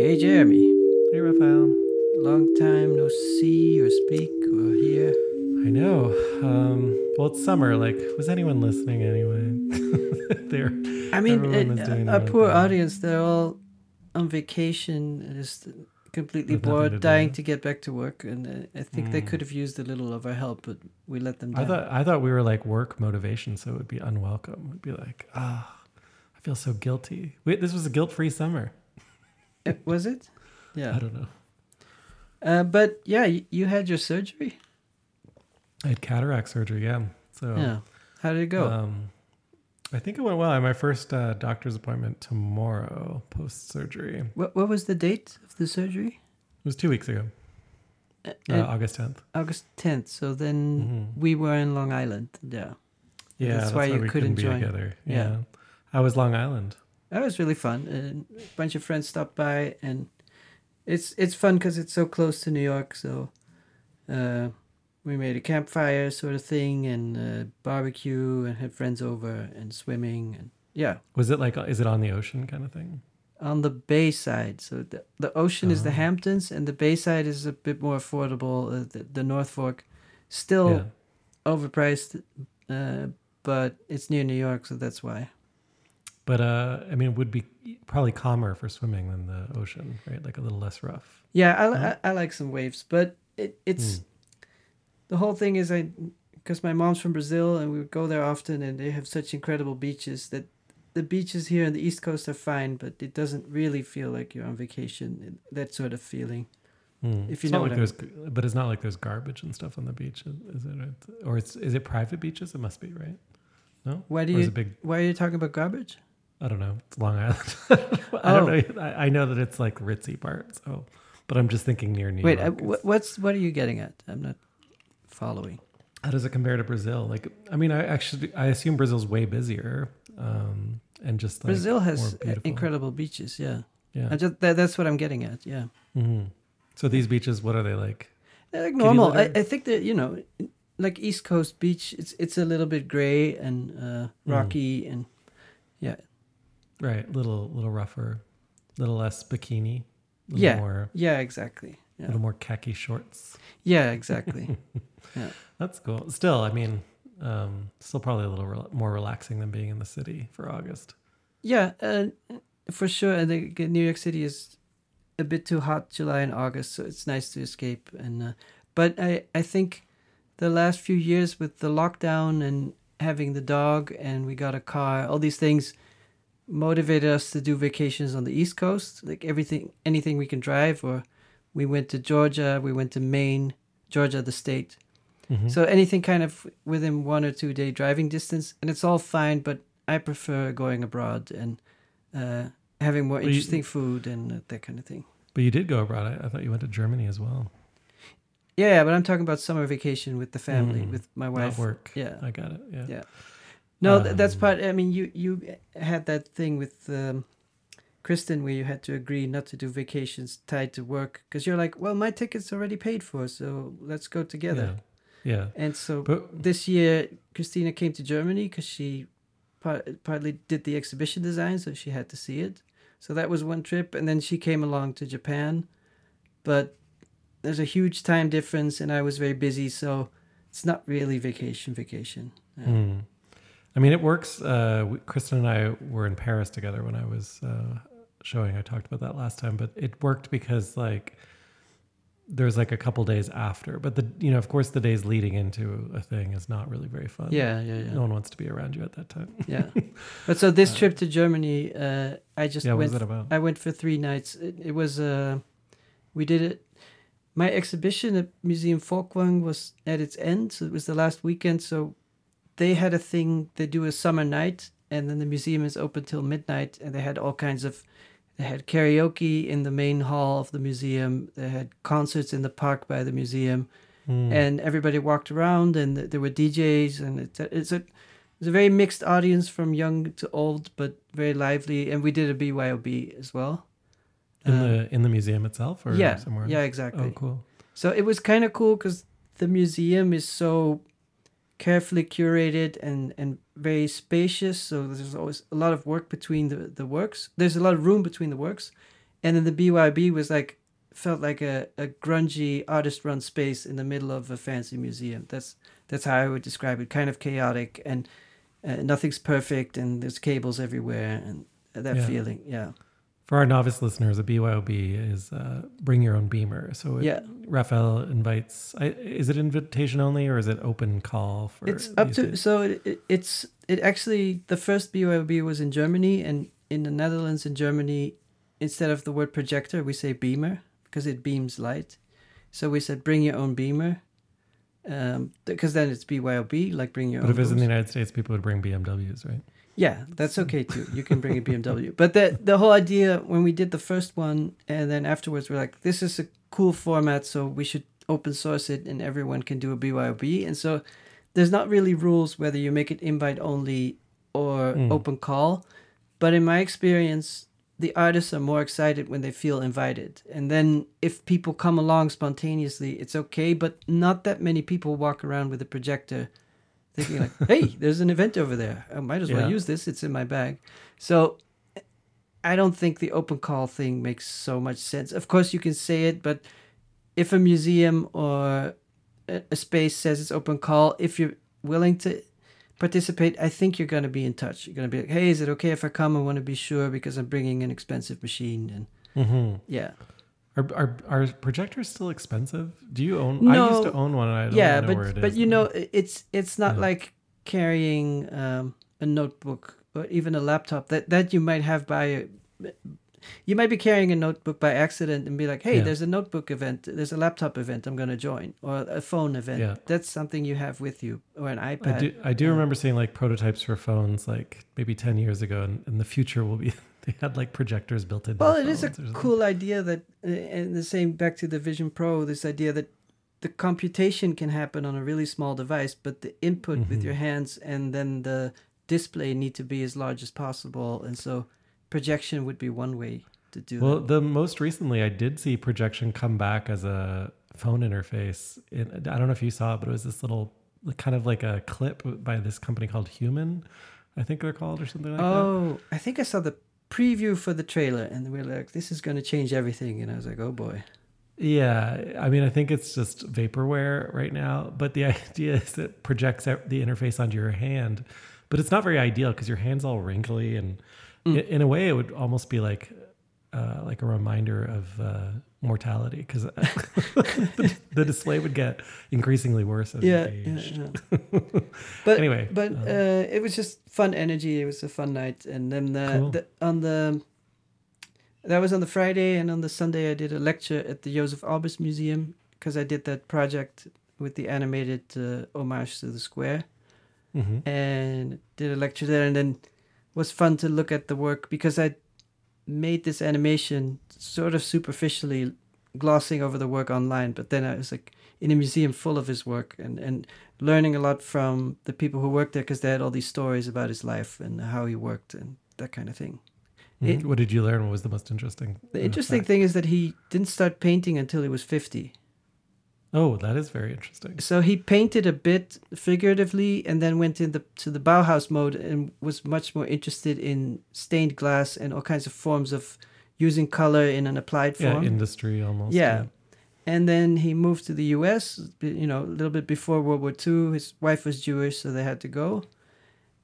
Hey, Jeremy. Hey, Raphael. Long time no see or speak or hear. I know. Um, well, it's summer. Like, was anyone listening anyway? There. I mean, doing our poor thing. audience, they're all on vacation, just completely With bored, to dying to get back to work. And uh, I think they Mm. could have used a little of our help, but we let them down. I thought I thought we were like work motivation, so it would be unwelcome. It'd be like, ah, I feel so guilty. Wait, this was a guilt-free summer. Was it? Yeah. I don't know. Uh, but yeah, you, you had your surgery. I had cataract surgery. Yeah. So. Yeah. How did it go? Um, I think it went well. I had my first uh, doctor's appointment tomorrow post surgery. What, what was the date of the surgery? It was two weeks ago, Uh, August 10th. August 10th. So then Mhm. we were in Long Island. Yeah. Yeah, That's why you we couldn't be join. together. Yeah. Yeah. How was Long Island? That was really fun. And a bunch of friends stopped by, and it's it's fun because it's so close to New York. So uh, we made a campfire sort of thing, and uh, barbecue, and had friends over, and swimming, and yeah, Was it like, is it on the ocean kind of thing? on the bay side. So the the ocean is the Oh. Hamptons, and the bay side is a bit more affordable. Uh, the, the North Fork, still yeah. overpriced, uh, but it's near New York, so that's why. But uh, I mean, it would be probably calmer for swimming than the ocean, right? Like a little less rough. Yeah, I? I, I like some waves, but it, it's Hmm. the whole thing is I because my mom's from Brazil and we would go there often and they have such incredible beaches that the beaches here on the East Coast are fine, but it doesn't really feel like you're on vacation. That sort of feeling. Hmm. If you It's know like I there's, but it's not like there's garbage and stuff on the beach, is- it? Or it's is it private beaches? It must be, right? No. Why do Or you? big? Why are you talking about garbage? I don't know. It's Long Island. I Oh. don't know. I, I know that it's like ritzy part. So, but I'm just thinking near New Wait, uh, York. Wait, it's- what's what are you getting at? I'm not following. How does it compare to Brazil? Like, I mean, I actually I assume Brazil's way busier, um, and just like Brazil has uh, incredible beaches. Yeah, Yeah. I just that, that's what I'm getting at. Yeah. hmm So these beaches, what are they like? They're like normal. I. I think that you know, like East Coast beach, it's it's a little bit gray and uh, Mm. rocky, and Right, little little rougher, A little less bikini, little Yeah. more yeah, exactly. Yeah, little more khaki shorts. yeah, exactly. That's cool. Still, I mean, um, still probably a little rel more relaxing than being in the city for August. yeah, uh, for sure. I think New York City is a bit too hot July and August, so it's nice to escape. And uh, but I I think the last few years with the lockdown and having the dog and we got a car, all these things motivated us to do vacations on the East Coast, like everything, anything we can drive. Or we went to Georgia, we went to Maine, Georgia, the state. Mhm. So anything kind of within one or two day driving distance, and it's all fine. But I prefer going abroad and uh, having more Well, you- interesting food and that kind of thing. but you did go abroad. I, I thought you went to Germany as well. Yeah, but I'm talking about summer vacation with the family, Mm. with my wife. Not work. Yeah. I got it. Yeah. Yeah. No, th- that's Um, part. I mean, you you had that thing with um, Kristen where you had to agree not to do vacations tied to work because you're like, well, my ticket's already paid for, so let's go together. Yeah. Yeah. And so But this year, Christina came to Germany because she part, partly did the exhibition design, so she had to see it. So that was one trip, and then she came along to Japan, but there's a huge time difference, and I was very busy, so it's not really vacation. Vacation. Hmm. I mean, it works. Uh, we- Kristen and I were in Paris together when I was uh, showing. I talked about that last time, but it worked because like there's like a couple days after, but the you know, of course, the days leading into a thing is not really very fun. Yeah, yeah, yeah. No one wants to be around you at that time. yeah. But so this Uh, trip to Germany, uh, I just yeah, what went. was that about? I went for three nights. It, it was uh, we did it. My exhibition at Museum Folkwang was at its end. So it was the last weekend. So they had a thing. They do a summer night, and then the museum is open till midnight. And they had all kinds of. They had karaoke in the main hall of the museum. They had concerts in the park by the museum Hmm. and everybody walked around and th- there were DJs and it's a, it's a it's a very mixed audience from young to old but very lively and we did a BYOB as well. in Uh, the in the museum itself, or yeah, somewhere? yeah, exactly. Oh, cool. So it was kind of cool because the museum is so carefully curated and and very spacious. So there's always a lot of work between the the works. There's a lot of room between the works, and then the BYB was like felt like a, a grungy artist run space in the middle of a fancy museum. That's that's how I would describe it. Kind of chaotic and uh, nothing's perfect and there's cables everywhere and that Yeah. feeling. Yeah. For our novice listeners, a BYOB is uh, bring your own beamer. So it, Yeah. Raphael invites. I, is it invitation only or is it open call for? It's up to days? so it, it, it's it actually the first BYOB was in Germany and in the Netherlands and Germany instead of the word projector we say beamer because it beams light. So we said bring your own beamer. Um, because then it's BYOB like bring your But own. if it was in the. United States, people would bring BMWs, right? Yeah, that's okay too. You can bring a BMW. But the the whole idea when we did the first one and then afterwards we're like, this is a cool format, so we should open source it and everyone can do a BYOB. And so there's not really rules whether you make it invite only or Mm. open call. But in my experience, the artists are more excited when they feel invited. And then if people come along spontaneously, it's okay. But not that many people walk around with a projector thinking like, "Hey, there's an event over there. I might as well Yeah. use this. It's in my bag." So I don't think the open call thing makes so much sense. Of course, you can say it, but if a museum or a, space says it's open call, if you're willing to participate, I think you're going to be in touch. You're going to be like, "Hey, is it okay if I come? I want to be sure because I'm bringing an expensive machine." And Mm-hmm. yeah, Are, are are projectors still expensive? Do you own? I used to own one. And I don't yeah, know but where it is. but you know, it's it's not Yeah. like carrying um, a notebook or even a laptop that that you might have by. You might be carrying a notebook by accident and be like, "Hey, Yeah. there's a notebook event. There's a laptop event. I'm going to join, or a phone event. Yeah. That's something you have with you, or an iPad." I do I do remember seeing like prototypes for phones like maybe ten years ago, and in the future will be they had like projectors built in. Well, it is a cool idea that, and the same back to the Vision Pro, this idea that the computation can happen on a really small device, but the input with Mhm. your hands and then the display need to be as large as possible. And so projection would be one way to do that. Well, that. the most recently I did see projection come back as a phone interface. It, I don't know if you saw it, but it was this little kind of like a clip by this company called Human, I think they're called or something like that. oh, I think I saw the preview for the trailer and we are like, this is going to change everything. And I was like, oh boy. Yeah, I mean, I think it's just vaporware right now, but the idea is it projects the interface onto your hand, but it's not very ideal because your hand's all wrinkly, and Mm. in a way, it would almost be like uh, like a reminder of uh, mortality because the, the display would get increasingly worse as Yeah, you yeah, aged. yeah. But Anyway, but um, uh, it was just fun energy. It was a fun night, and then uh, Cool. the, on the that was on the Friday, and on the Sunday I did a lecture at the Josef Albers Museum because I did that project with the animated uh, homage to the square, mhm. and did a lecture there, and then was fun to look at the work because I made this animation sort of superficially glossing over the work online, but then I was like in a museum full of his work and, and learning a lot from the people who worked there because they had all these stories about his life and how he worked and that kind of thing. Mhm. it- what did you learn? What was the most interesting? The interesting fact? thing is that he didn't start painting until he was 50. Oh, that is very interesting. So he painted a bit figuratively and then went into to the Bauhaus mode and was much more interested in stained glass and all kinds of forms of using color in an applied form. Yeah, industry almost. Yeah. And then he moved to the US, you know, a little bit before World War II. His wife was Jewish, so they had to go.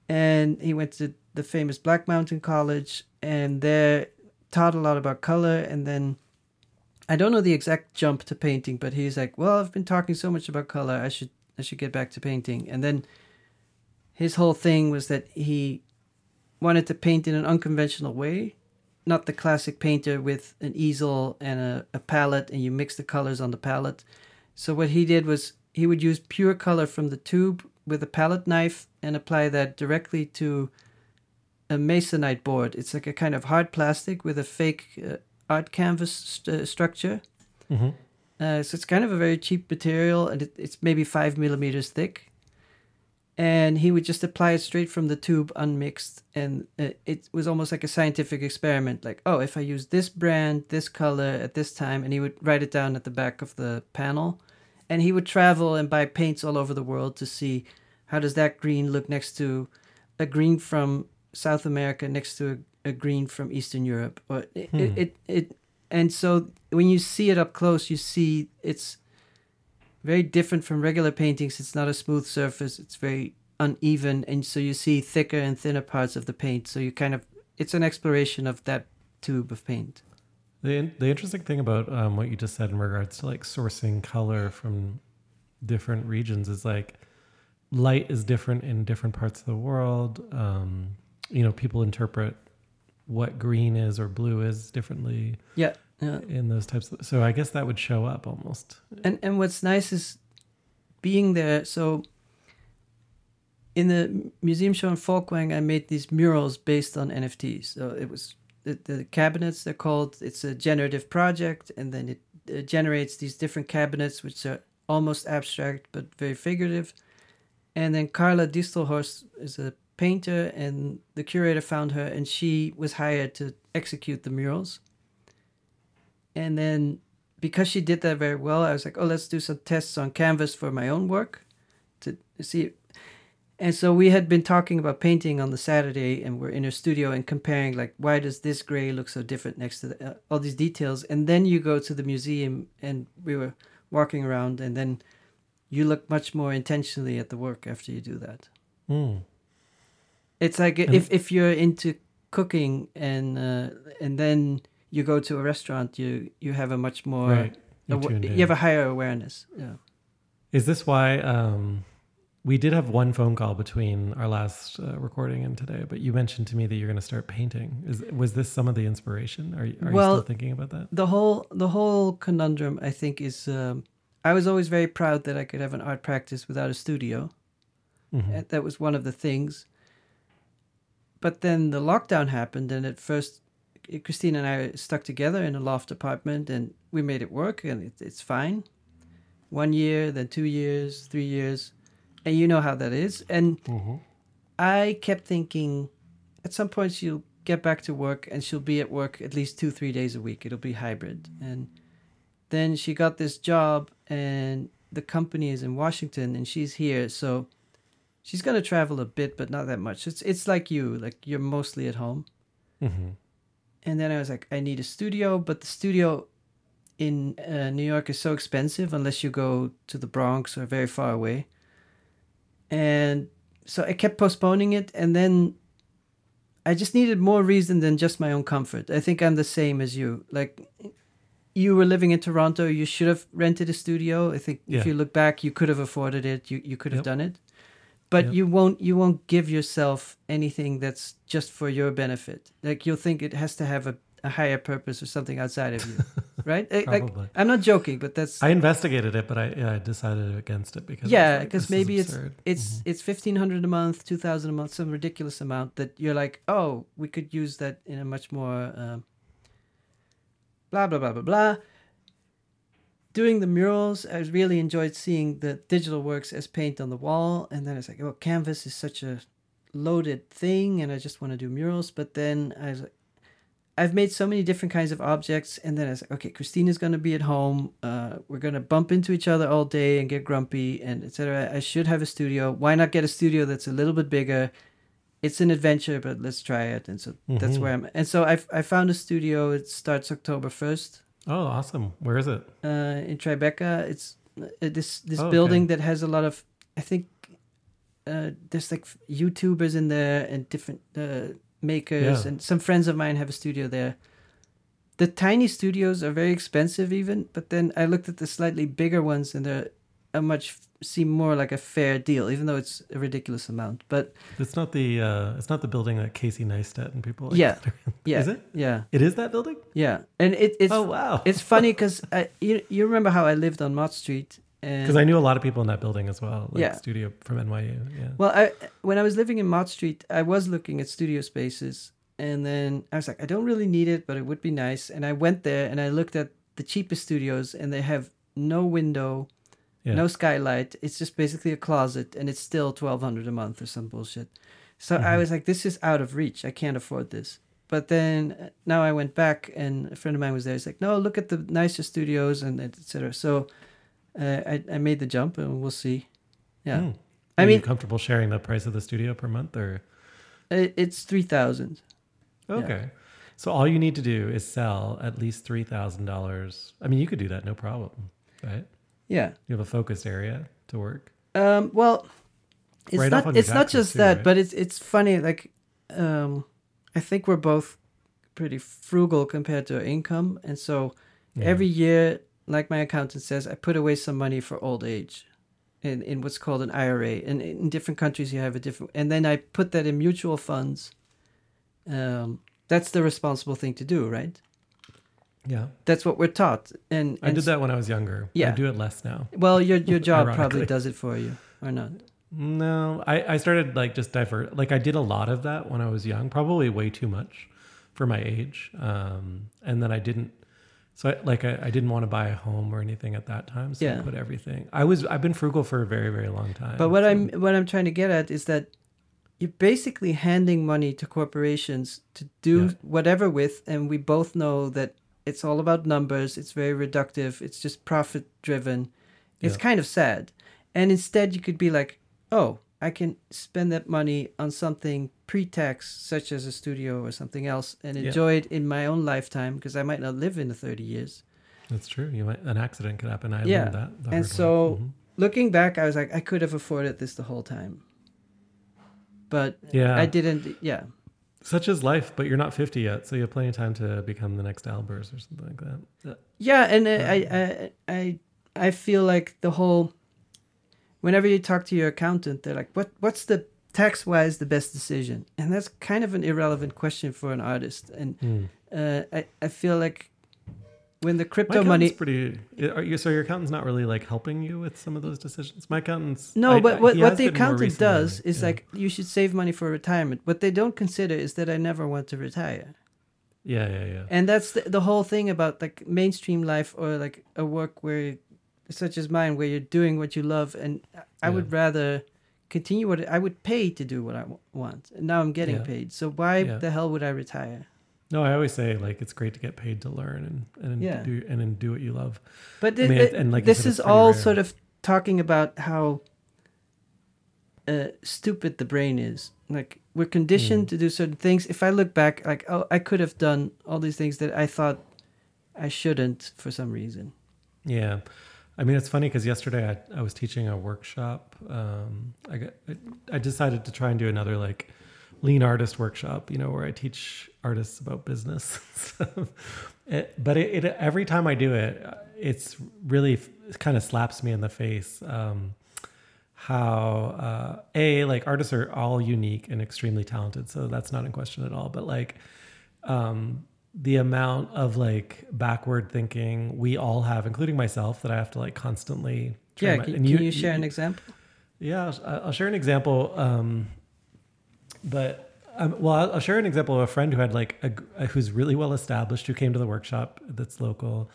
And he went to the famous Black Mountain College and there taught a lot about color. And then I don't know the exact jump to painting, but he's like, well, I've been talking so much about color. I should, I should get back to painting. And then his whole thing was that he wanted to paint in an unconventional way not the classic painter with an easel and a, a palette and you mix the colors on the palette. So what he did was he would use pure color from the tube with a palette knife and apply that directly to a masonite board. It's like a kind of hard plastic with a fake uh, art canvas st- uh, structure. hmm Uh, so it's kind of a very cheap material, and it, it's maybe five millimeters thick. And he would just apply it straight from the tube, unmixed, and uh, it was almost like a scientific experiment. Like, oh, if I use this brand, this color at this time, and he would write it down at the back of the panel, and he would travel and buy paints all over the world to see how does that green look next to a green from South America next to a, green from Eastern Europe, or it, Hmm. it, it it and so when you see it up close, you see it's very different from regular paintings. It's not a smooth surface. It's very uneven, and so you see thicker and thinner parts of the paint. So you kind of it's an exploration of that tube of paint. The the interesting thing about um, what you just said in regards to like sourcing color from different regions is like light is different in different parts of the world. Um, you know, people interpret what green is or blue is differently. Yeah. Yeah. In those types, of, so I guess that would show up almost. And and what's nice is being there. So in the museum show in Folkwang, I made these murals based on NFTs. So it was the, the cabinets. They're called. It's a generative project, and then it, it generates these different cabinets, which are almost abstract but very figurative. And then Carla Distelhorst is a painter, and the curator found her, and she was hired to execute the murals. And then, because she did that very well, I was like, oh, let's do some tests on canvas for my own work to see. And so we had been talking about painting on the Saturday, and we're in her studio and comparing, like, why does this gray look so different next to the, uh, all these details? And then you go to the museum, and we were walking around, and then you look much more intentionally at the work after you do that. Mm. It's like And- if if you're into cooking and uh, and then you go to a restaurant, you you have a much more right. You're awa- tuned you have a higher awareness. Yeah. Is this why um, we did have one phone call between our last uh, recording and today? But you mentioned to me that you're going to start painting. Is was this some of the inspiration? Are, you- are you still thinking about that? The whole the whole conundrum, I think, is um, I was always very proud that I could have an art practice without a studio. Mhm. Uh, That was one of the things. But then the lockdown happened, and at first, Christine and I stuck together in a loft apartment, and we made it work, and it, it's fine. One year, then two years, three years, and you know how that is. And mm-hmm. I kept thinking, at some point she'll get back to work, and she'll be at work at least two, three days a week. It'll be hybrid, and then she got this job, and the company is in Washington, and she's here, so she's gonna travel a bit, but not that much. It's it's like you, like you're mostly at home. Mhm. And then I was like, I need a studio, but the studio in uh, New York is so expensive unless you go to the Bronx or very far away. And so I kept postponing it, and then I just needed more reason than just my own comfort. I think I'm the same as you. Like, you were living in Toronto, you should have rented a studio. I think Yeah. if you look back, you could have afforded it. You you could have Yep. done it, but Yep. you won't you won't give yourself anything that's just for your benefit. Like you'll think it has to have a, a higher purpose or something outside of you, right? Like-. I'm not joking, but that's I investigated it, but I, yeah, I decided against it because yeah, was like, because maybe it's it's Mhm. it's fifteen hundred a month, two thousand a month, some ridiculous amount that you're like, oh, we could use that in a much more um, blah blah blah blah blah. Doing the murals, I really enjoyed seeing the digital works as paint on the wall, and then it's like, oh, canvas is such a loaded thing, and I just want to do murals. But then I was like, I've made so many different kinds of objects, and then I was like, okay, Christina's gonna be at home. Uh, we're gonna bump into each other all day and get grumpy and etc. I should have a studio. Why not get a studio that's a little bit bigger? It's an adventure, but let's try it. And so that's Mhm. where I'm. And so I I found a studio. It starts October first Oh, awesome! Where is it? uh, in Tribeca. It's uh, this this Oh, okay. building that has a lot of. I think uh, there's like YouTubers in there and different uh, makers, Yeah. and some friends of mine have a studio there. The tiny studios are very expensive, even. But then I looked at the slightly bigger ones, and they're a much seem more like a fair deal, even though it's a ridiculous amount. But It's not the uh, it's not the building that Casey Neistat and people. Like Yeah. yeah, Is it? Yeah, It is that building. yeah, and it, it's oh wow! it's funny because you you remember how I lived on Mott Street, and Because I knew a lot of people in that building as well. Like Yeah. studio from NYU. Yeah. Well, I when I was living in Mott Street, I was looking at studio spaces, and then I was like, I don't really need it, but it would be nice. And I went there and I looked at the cheapest studios, and they have no window, Yeah. no skylight. It's just basically a closet, and it's still twelve hundred a month or some bullshit. So I Mhm. was like, this is out of reach. I can't afford this. But then uh, now I went back, and a friend of mine was there. He's like, no, look at the nicer studios and etc. So uh, I I made the jump, and we'll see. Yeah. Hmm. I Are mean- you comfortable sharing the price of the studio per month or it's three thousand. okay? So all you need to do is sell at least three thousand dollars. I mean, you could do that no problem, right? Yeah. You have a focused area to work. Um, well, it's on not it's not just too, that, right? but it's it's funny. Like, um, I think we're both pretty frugal compared to our income, and so Yeah. every year, like my accountant says, I put away some money for old age, in in what's called an IRA. And in different countries, you have a different. And then I put that in mutual funds. Um, that's the responsible thing to do, right? Yeah, That's what we're taught. And, I did that when I was younger. Yeah. I do it less now. Well, your your job probably does it for you, or not? No, I, I started like just divert. Like I did a lot of that when I was young, probably way too much for my age. Um, and then I didn't. So I, like I, I didn't want to buy a home or anything at that time. So I Yeah. put everything. I was I've been frugal for a very very long time. But what so- I'm what I'm trying to get at is that you're basically handing money to corporations to do Yeah. whatever with, and we both know that it's all about numbers. It's very reductive. It's just profit driven. It's Yeah. kind of sad. And instead, you could be like, oh, I can spend that money on something pre-tax, such as a studio or something else, and Yeah. enjoy it in my own lifetime because I might not live in the 30 years. That's true. You might an accident could happen. I Yeah. learned that. And so- Mhm. Looking back, I was like, I could have afforded this the whole time. But yeah, I didn't. Yeah. Such is life. But you're not 50 yet, so you have plenty of time to become the next Albers or something like that. Yeah. Yeah, and uh, I, I, I, I feel like the whole. Whenever you talk to your accountant, they're like, "What, what's the tax-wise the best decision?" And that's kind of an irrelevant question for an artist. And Hmm. uh, I, I feel like when the crypto money. pretty. Are you so your accountant's not really like helping you with some of those decisions? My accountant's No, I- but what, what the accountant does is yeah. like you should save money for retirement. What they don't consider is that I never want to retire. yeah, yeah, yeah. and that's the, the whole thing about like mainstream life or like a work where such as mine where you're doing what you love and i Yeah. would rather continue what i would pay to do what i w- want and now i'm getting Yeah. paid so why the hell would i retire No, I always say like it's great to get paid to learn and and Yeah. do and then do what you love. but I mean, and like this said, is all rare. sort of talking about how uh, stupid the brain is like we're conditioned Mm. to do certain things if i look back like oh i could have done all these things that i thought i shouldn't for some reason Yeah, I mean it's funny because yesterday I, I was teaching a workshop. Um, I got I, I decided to try and do another like lean artist workshop. You know where I teach artists about business. So, it, but it, it every time I do it, it's really it kind of slaps me in the face. Um, how uh, a like artists are all unique and extremely talented, so that's not in question at all. But like um, the amount of like backward thinking we all have, including myself, that I have to like constantly. yeah my- can, and can you, share an example yeah, I'll, I'll share an example. Um, but um, well, I'll, share an example of a friend who had like a, a- who's really well established, who came to the workshop that's local,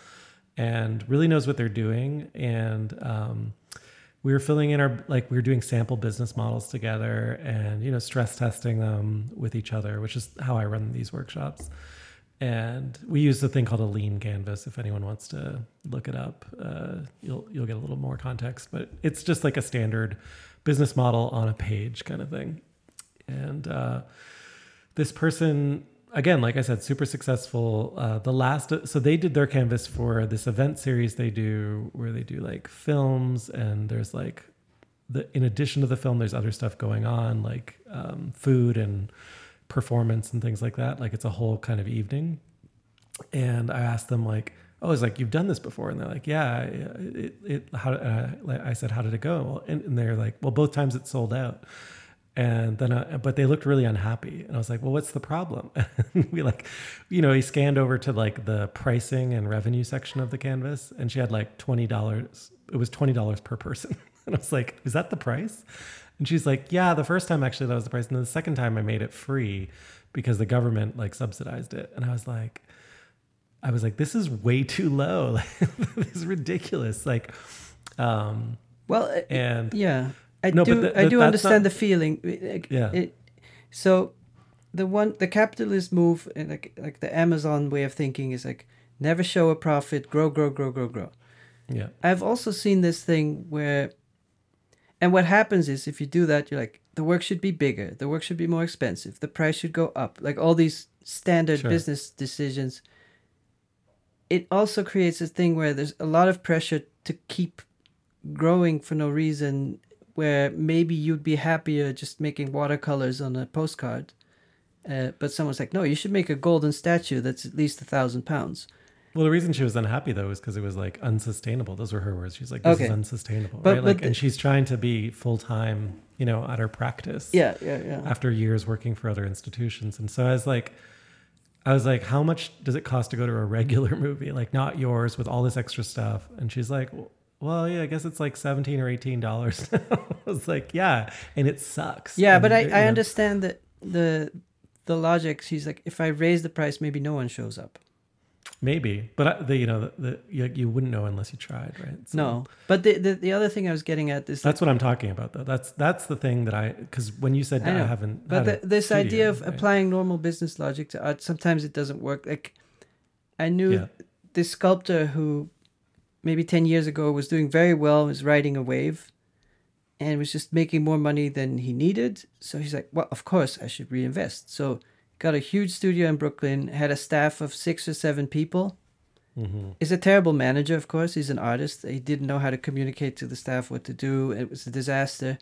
and really knows what they're doing. And um, we were filling in our like we were doing sample business models together, and you know stress testing them with each other, which is how I run these workshops. And we use a thing called a lean canvas. If anyone wants to look it up, uh, you'll you'll get a little more context. But it's just like a standard business model on a page kind of thing. And uh, this person, again, like I said, super successful. Uh, the last, so they did their canvas for this event series they do where they do like films, and there's like the in addition to the film, there's other stuff going on like um, food and performance and things like that. Like it's a whole kind of evening. And I asked them like, "Oh, I was like, you've done this before?" And they're like, "Yeah." It, it how uh, I said, "How did it go?" And, and they're like, "Well, both times it sold out." And then, uh, but they looked really unhappy. And I was like, "Well, what's the problem?" And we like, you know, he scanned over to like the pricing and revenue section of the canvas, and she had like twenty dollars. It was twenty dollars per person. And I was like, "Is that the price?" And she's like, "Yeah, the first time actually that was the price, and then the second time I made it free because the government like subsidized it." And I was like, I was like, "This is way too low. Like, this is ridiculous." Like, um, well and Yeah, I No, but do. th- I do understand not- the feeling. Yeah. It, so, the one the capitalist move, uh, like like the Amazon way of thinking, is like never show a profit, grow, grow, grow, grow, grow. yeah, I've also seen this thing where, and what happens is if you do that, you're like the work should be bigger, the work should be more expensive, the price should go up, like all these standard Sure. business decisions, it also creates a thing where there's a lot of pressure to keep growing for no reason. Where maybe you'd be happier just making watercolors on a postcard, uh, but someone's like, "No, you should make a golden statue that's at least a thousand pounds." Well, the reason she was unhappy though is because it was like unsustainable. Those were her words. She's like, "This Okay. is unsustainable," But- right? Like, but and she's trying to be full time, you know, at her practice. Yeah, yeah, yeah. After years working for other institutions, and so I was like, I was like, "How much does it cost to go to a regular movie, like not yours, with all this extra stuff?" And she's like, "Well, yeah, I guess it's like seventeen or eighteen dollars." I was like, "Yeah," and it sucks. Yeah, And, but I, uh, I understand that the the logic. She's like, if I raise the price, maybe no one shows up. maybe, but I, the you know the, the you, you wouldn't know unless you tried, right? So- No, but the, the the other thing I was getting at is that, That's what I'm talking about, though. That's that's the thing that I because when you said I that I, haven't, but had the, this studio, idea of right? applying normal business logic to art sometimes it doesn't work. Like, I knew Yeah. this sculptor who maybe ten years ago was doing very well, was riding a wave, and was just making more money than he needed. So he's like, well, of course I should reinvest. So got a huge studio in Brooklyn, had a staff of six or seven people. Mhm. He's a terrible manager, of course. He's an artist. He didn't know how to communicate to the staff what to do. It was a disaster.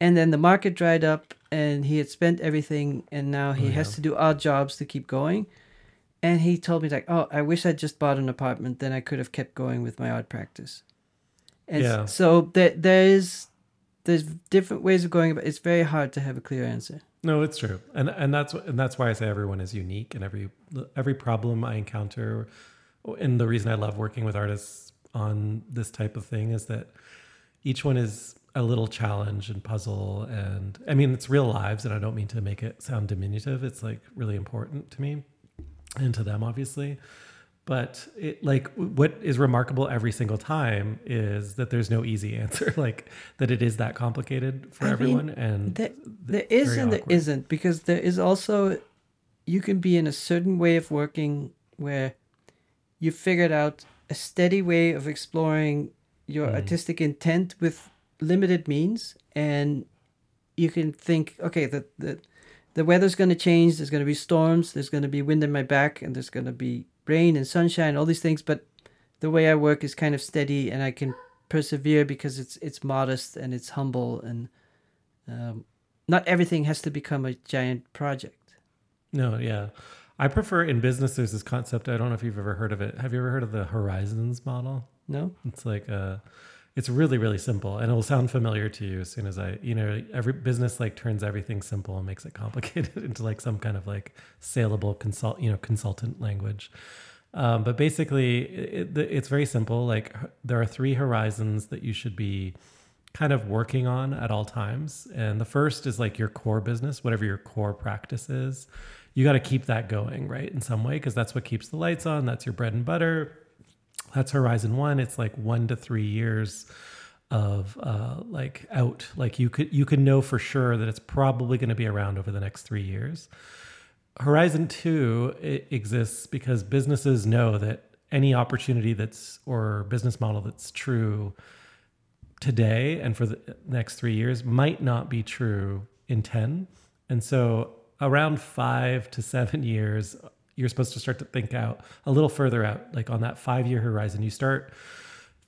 And then the market dried up and he had spent everything and now he Oh, has to do odd jobs to keep going. And he told me like, "Oh, I wish I'd just bought an apartment, then I could have kept going with my art practice." And Yeah. so there there is there's different ways of going about it's very hard to have a clear answer. No, it's true, and and that's and that's why I say everyone is unique, and every every problem I encounter, and the reason I love working with artists on this type of thing is that each one is a little challenge and puzzle, and I mean it's real lives, and I don't mean to make it sound diminutive. It's like really important to me, and to them obviously. But it like what is remarkable every single time is that there's no easy answer, like that it is that complicated for I mean, everyone, and There, there is and there isn't because there is also you can be in a certain way of working where you figured out a steady way of exploring your Mm. artistic intent with limited means and you can think okay the the, the weather's going to change there's going to be storms there's going to be wind in my back and there's going to be rain and sunshine all these things but the way i work is kind of steady and i can persevere because it's it's modest and it's humble and um, not everything has to become a giant project. No, yeah. I prefer in business, there's this concept. I don't know if you've ever heard of it. Have you ever heard of the horizons model? No, It's like, uh, it's really, really simple and it will sound familiar to you as soon as I, you know, every business like turns everything simple and makes it complicated into like some kind of like saleable consult, you know, consultant language. Um, but basically, it, it's very simple. Like there are three horizons that you should be kind of working on at all times. And the first is like your core business, whatever your core practice is. You got to keep that going, right? In some way, because that's what keeps the lights on. That's your bread and butter. That's Horizon One. It's like one to three years of uh, like out. Like you could you could know for sure that it's probably going to be around over the next three years. Horizon Two exists because businesses know that any opportunity that's or business model that's true today and for the next three years might not be true in 10. And so around five to seven years, you're supposed to start to think out a little further out, like on that five year horizon. You start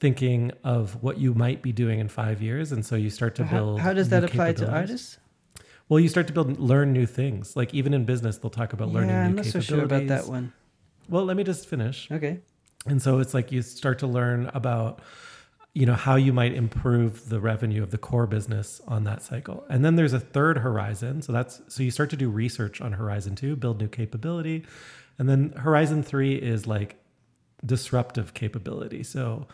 thinking of what you might be doing in five years. And so you start to build. how does that apply to artists? Well, you start to build, learn new things. Like even in business, they'll talk about learning yeah, new I'm not so sure about that one. Well, let me just finish. Okay, And so it's like you start to learn about you know how you might improve the revenue of the core business on that cycle. And then there's a third horizon. So that's so you start to do research on horizon 2, build new capability. And then horizon 3 is like disruptive capability. So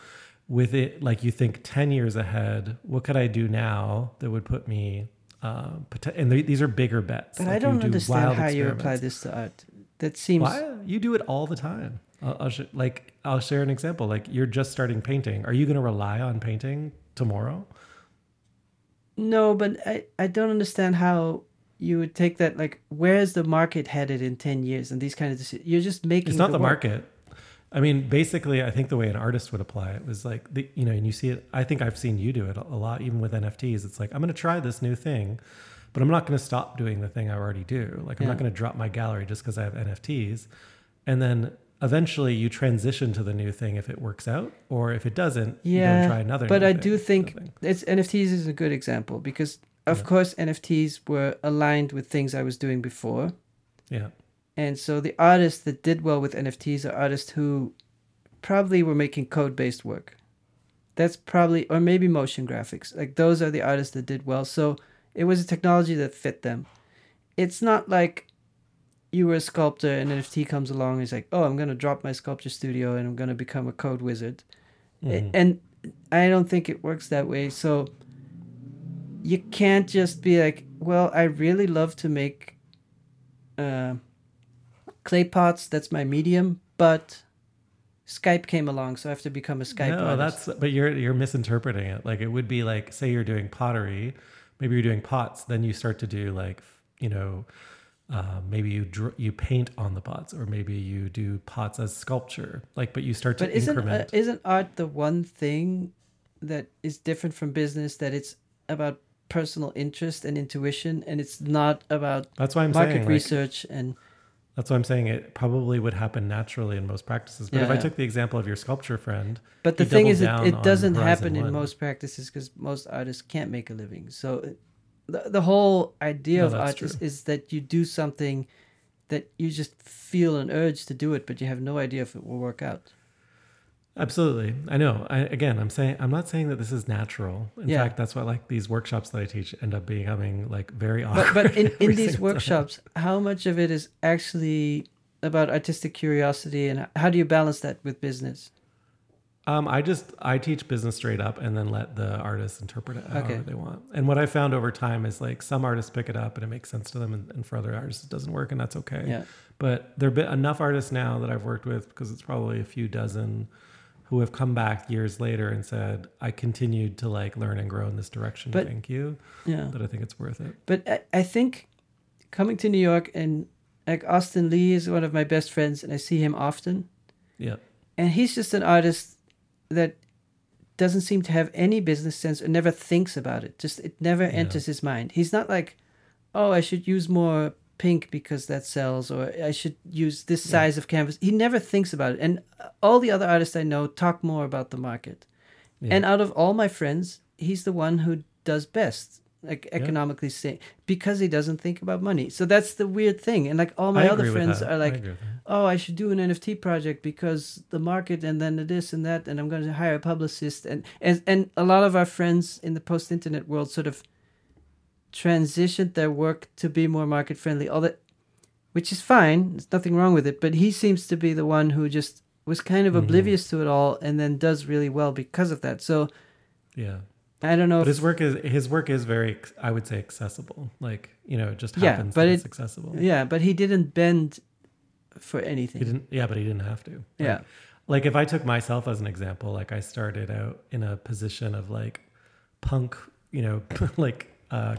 with it like you think 10 years ahead, what could I do now that would put me uh, and they, these are bigger bets. but Like I don't do understand how you apply this to art. That seems Why? You do it all the time. I'll, I'll sh- like I'll share an example. Like you're just starting painting. Are you going to rely on painting tomorrow? no, but I I don't understand how you would take that. Like, where's the market headed in ten years? And these kind of decisions. You're just making. It's not the, work. market. I mean, basically, I think the way an artist would apply it was like the you know, and you see it. I think I've seen you do it a lot, even with NFTs. It's like I'm going to try this new thing, but I'm not going to stop doing the thing I already do. Like I'm Yeah. not going to drop my gallery just because I have NFTs. And then eventually you transition to the new thing if it works out, or if it doesn't, you Yeah, go try another. but I do think it's NFTs is a good example because of Yeah. course NFTs were aligned with things I was doing before. yeah, And so the artists that did well with NFTs are artists who probably were making code based work. That's probably, or maybe motion graphics. Like those are the artists that did well. So it was a technology that fit them. It's not like you were a sculptor and NFT comes along and it's like, oh, I'm going to drop my sculpture studio and I'm going to become a code wizard. Mhm. And I don't think it works that way. So you can't just be like, well, I really love to make uh, clay pots. That's my medium, but Skype came along, so I have to become a Skype no, artist. that's but you're you're misinterpreting it. Like it would be like say you're doing pottery, maybe you're doing pots, then you start to do like you know. Uh, maybe you dr- you paint on the pots, or maybe you do pots as sculpture. Like, but you start to But isn't uh, isn't art the one thing that is different from business? That it's about personal interest and intuition, and it's not about That's why I'm market saying. Like, research and that's why I'm saying it probably would happen naturally in most practices. But if Yeah, I yeah. took the example of your sculpture friend, But the thing is, it, it doesn't happen in most practices because most artists can't make a living. So the, the whole idea No, of art is, is that you do something that you just feel an urge to do it, but you have no idea if it will work out. Absolutely. I know. I, again, I'm saying I'm not saying that this is natural. In Yeah. fact, that's why like these workshops that I teach end up becoming like very But, awkward. but in, in these single time. workshops, how much of it is actually about artistic curiosity and how do you balance that with business? Um, I just I teach business straight up and then let the artists interpret it however Okay. they want. And what I found over time is like some artists pick it up and it makes sense to them, and, and for other artists it doesn't work, and that's okay. Yeah. But there have been enough artists now that I've worked with because it's probably a few dozen who have come back years later and said I continued to like learn and grow in this direction. But- Thank you. Yeah. That I think it's worth it. But I, I think coming to New York and like Austin Lee is one of my best friends and I see him often. Yeah. and he's just an artist that doesn't seem to have any business sense or never thinks about it just it never Yeah. enters his mind he's not like oh i should use more pink because that sells or i should use this Yeah. size of canvas he never thinks about it and all the other artists i know talk more about the market Yeah. and out of all my friends he's the one who does best like Yeah. economically say because he doesn't think about money so that's the weird thing and like all my I other friends are like that. oh, I should do an NFT project because the market and then this and that, and I'm going to hire a publicist. And, and, and a lot of our friends in the post internet world sort of transitioned their work to be more market friendly, all that, which is fine. There's nothing wrong with it. But he seems to be the one who just was kind of Mhm. oblivious to it all and then does really well because of that. So yeah. I don't know. But If, his work is his work is very I would say accessible. Like you know, it just Yeah, happens but that it's accessible. yeah, but he didn't bend for anything. He didn't. Yeah, but he didn't have to. Like, Yeah. Like if I took myself as an example, like I started out in a position of like punk, you know, like uh,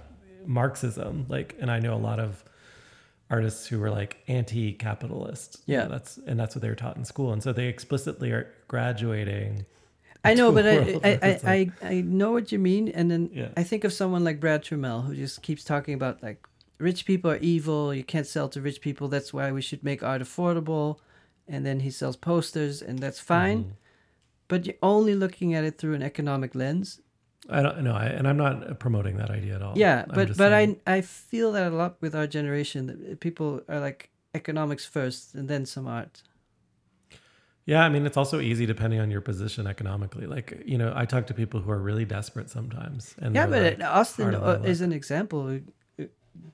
Marxism, like, and I know a lot of artists who were like anti-capitalist. Yeah. that's and that's what they were taught in school, and so they explicitly are graduating. I know, but I, I, I, I, I know what you mean, and then Yeah. I think of someone like Brad Troemel who just keeps talking about like rich people are evil. You can't sell to rich people. That's why we should make art affordable. And then he sells posters, and that's fine. Mhm. But you're only looking at it through an economic lens. I don't know, I, and I'm not promoting that idea at all. yeah, I'm but but saying- I I feel that a lot with our generation. That people are like economics first, and then some art. Yeah, I mean, it's also easy depending on your position economically. Like, you know, I talk to people who are really desperate sometimes. And Yeah, but like, Austin uh, is an example. who,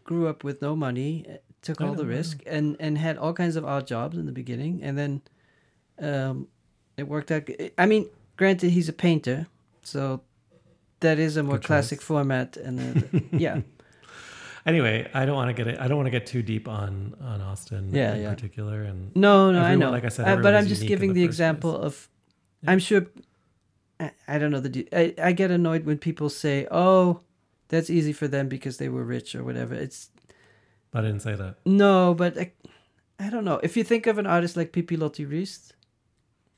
Grew up with no money, uh, took I all the I know. risk, and and had all kinds of odd jobs in the beginning, and then um, it worked out. I mean, granted, he's a painter, so that is a more Good classic choice. format, and uh, yeah, Anyway, I don't want to get it. I don't want to get too deep on on Austin Yeah, in yeah. particular. And no, no, I know. like I said, Uh, but I'm just giving the the example place. of. Yeah. I'm sure. I, I don't know the. I I get annoyed when people say, "Oh, that's easy for them because they were rich or whatever." It's I didn't say that. No, but I, I don't know. If you think of an artist like Pipilotti Rist,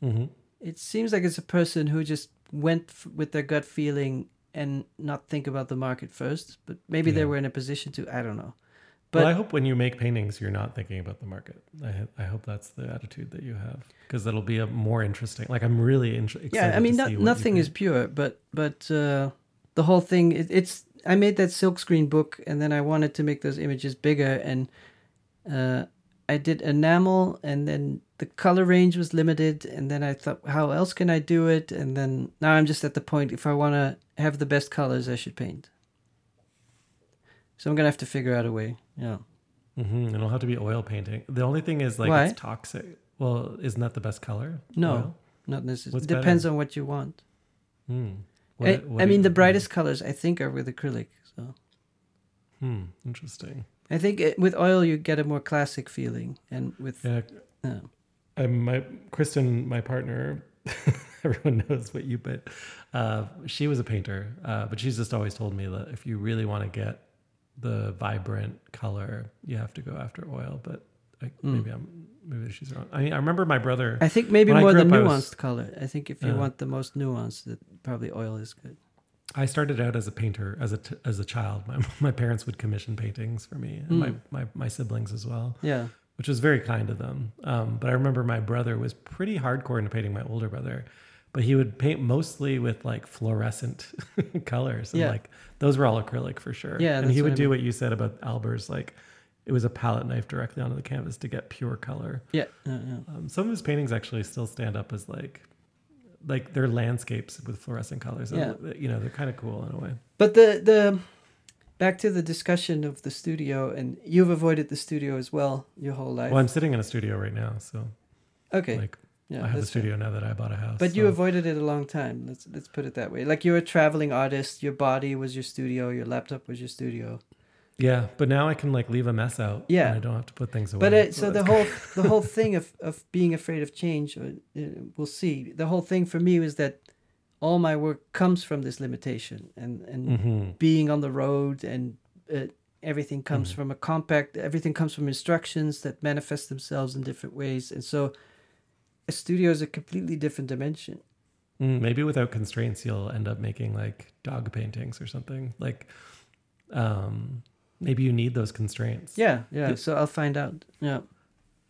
hmm it seems like it's a person who just went f- with their gut feeling and not think about the market first. But maybe they were in a position to. I don't know. But But I hope when you make paintings, you're not thinking about the market. I, I hope that's the attitude that you have because that'll be a more interesting. Like I'm really in- excited. yeah, I mean, not, nothing is pure, but but uh, the whole thing. It, it's. I made that silkscreen book, and then I wanted to make those images bigger, and uh, I did enamel, and then the color range was limited, and then I thought, how else can I do it? And then now I'm just at the point. If I want to have the best colors, I should paint. So I'm gonna have to figure out a way. Yeah. hmm And it'll have to be oil painting. The only thing is like Why? it's toxic. Well, isn't that the best color? No. Oil? Not necessarily. Depends better? on what you want. Hmm. I, What- what I mean, the brightest colors I think are with acrylic. So Hmm. Interesting. I think it, with oil you get a more classic feeling, and with Yeah. uh, Um, my Kristen, my partner, everyone knows what you, but uh, she was a painter. Uh, but she's just always told me that if you really want to get the vibrant color, you have to go after oil. But I, Mm. maybe I'm maybe she's wrong. I mean, I remember my brother. I think maybe more the up, I nuanced was- color. I think if you Yeah. want the most nuanced, that probably oil is good. I started out as a painter as a t- as a child. My my parents would commission paintings for me and my, Mm. my my siblings as well. Yeah, which was very kind of them. Um, but I remember my brother was pretty hardcore into painting my older brother, but he would paint mostly with like fluorescent colors. And Yeah. like those were all acrylic for sure. Yeah, And he what would I do mean. what you said about Albers, like it was a palette knife directly onto the canvas to get pure color. yeah, yeah, yeah. Um, some of his paintings actually still stand up as like, like they're landscapes with fluorescent colors. Yeah. You know, they're kind of cool in a way. But the the back to the discussion of the studio, and you've avoided the studio as well your whole life. Well, I'm sitting in a studio right now. So okay, like yeah, I have fair. studio now that I bought a house. But you avoided it a long time. Let's let's put it that way. Like you're a traveling artist. Your body was your studio. Your laptop was your studio. Yeah, but now I can like leave a mess out. Yeah. and I don't have to put things away. But uh, so the whole the whole thing of, of being afraid of change, uh, uh, we'll see. The whole thing for me was that all my work comes from this limitation, and and Mhm. being on the road, and uh, everything comes Mhm. from a compact. Everything comes from instructions that manifest themselves in different ways, and so a studio is a completely different dimension. Mm, maybe without constraints, you'll end up making like dog paintings or something. Like, um, maybe you need those constraints. Yeah, yeah. So I'll find out. Yeah.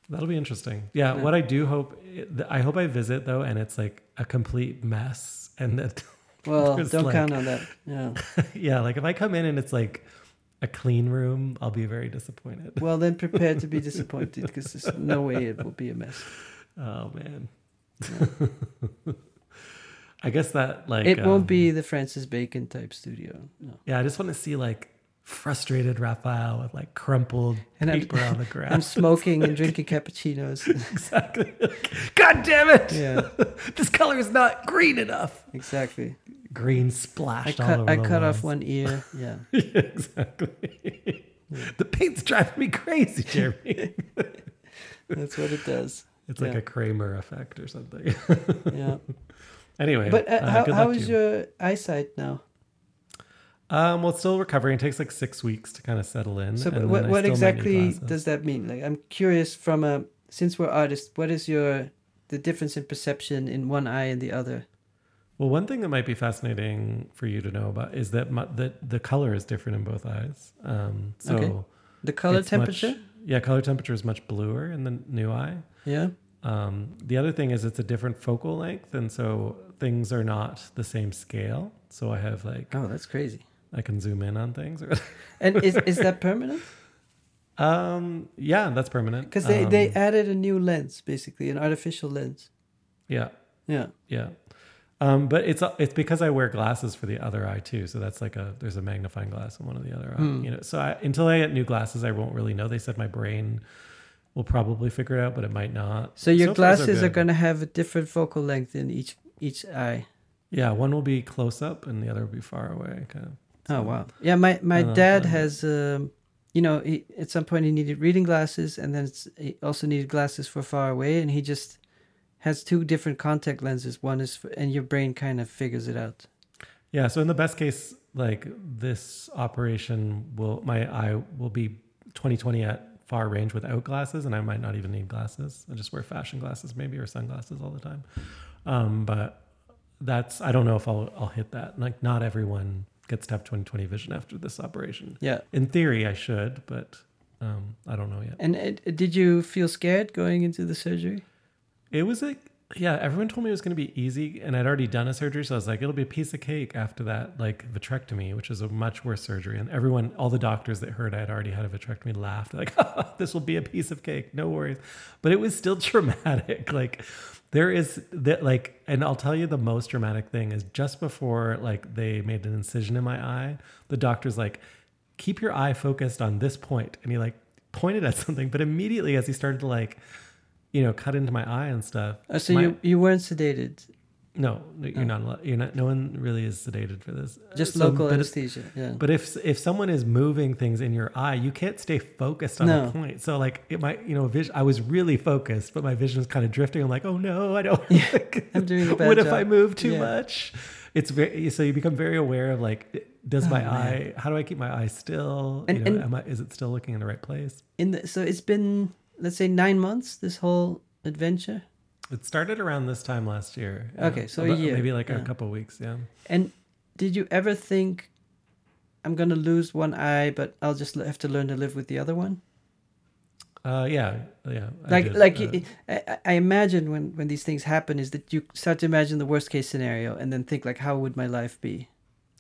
That'll be interesting. Yeah, Yeah. what I do hope, I hope I visit though, and it's like a complete mess, and that, Well, don't like- count on that. Yeah. yeah, like if I come in and it's like a clean room, I'll be very disappointed. Well, then prepare to be disappointed because there's no way it will be a mess. Oh man. I guess that like it won't um, be the Francis Bacon type studio. No. Yeah, I just want to see like frustrated Raphael with like crumpled And I'm- paper on the ground. I'm smoking and drinking cappuccinos. exactly. God damn it! yeah, this color is not green enough. exactly. Green I splashed all over I cut off one ear. Yeah. yeah, exactly. the paint's driving me crazy, Jeremy. That's what it does. It's like Yeah. a Kramer effect or something. Yeah. anyway, But uh, uh, how luck to you. your eyesight now? Um, well, it's still recovering. It takes like six weeks to kind of settle in. So what what still might need exactly does that mean? Like I'm curious from a since we're artists, what is your the difference in perception in one eye and the other? Well, one thing that might be fascinating for you to know about is that mu- that the color is different in both eyes. Um, so Okay. The color it's much- temperature? yeah, color temperature is much bluer in the new eye. Yeah. Um, the other thing is it's a different focal length, and so things are not the same scale. So I have like Oh, that's crazy. I can zoom in on things. And is is that permanent? um, yeah, that's permanent. Because they, they Um, added a new lens, basically, an artificial lens. yeah Yeah. yeah. Um, but it's it's because I wear glasses for the other eye too. So that's like a there's a magnifying glass in one of the other eye. Hmm. You know, so I, until I get new glasses, I won't really know. They said my brain will probably figure it out, but it might not. So your So glasses are good. going to have a different focal length in each each eye. Yeah, one will be close up and the other will be far away. Kind of. Oh wow! Yeah, my my Uh, dad uh, has, um, you know, he, at some point he needed reading glasses, and then it's, he also needed glasses for far away, and he just has two different contact lenses. One is, for, and your brain kind of figures it out. Yeah. So in the best case, like this operation will my eye will be 2020 at far range without glasses, and I might not even need glasses. I just wear fashion glasses maybe or sunglasses all the time. Um, but that's I don't know if I'll I'll hit that. Like not everyone gets to have 20/20 vision after this operation. Yeah. In theory, I should, but um, I don't know yet. And uh, did you feel scared going into the surgery? It was like yeah, everyone told me it was going to be easy, and I'd already done a surgery, so I was like, it'll be a piece of cake after that, like vitrectomy, which is a much worse surgery. And everyone, all the doctors that heard I had already had a vitrectomy laughed, like, oh, this will be a piece of cake, no worries. But it was still traumatic. Like, there is that, like, and I'll tell you the most dramatic thing is just before like they made an incision in my eye, the doctor's like, keep your eye focused on this point, and he like pointed at something, but immediately as he started to like you know, cut into my eye and stuff. Oh, so my- you you weren't sedated, no, you're oh. not. allowed- You're not. No one really is sedated for this. just So, local but anesthesia. Yeah. But if if someone is moving things in your eye, you can't stay focused on No. a point. So like it might, you know, vision. I was really focused, but my vision was kind of drifting. I'm like, oh no, I don't. I'm doing a bad what if. I move too Yeah. much? It's very so you become very aware of like, does oh, my Oh, man. eye? How do I keep my eye still? And- you know, and- am I, is it still looking in the right place? In the, so it's been let's say nine months. This whole adventure. It started around this time last year. Okay, so About- year, maybe like yeah. a couple of weeks. Yeah. And did you ever think I'm gonna lose one eye, but I'll just have to learn to live with the other one? Uh, yeah, yeah. I like did, like uh, I, I- imagine when when these things happen is that you start to imagine the worst case scenario and then think like how would my life be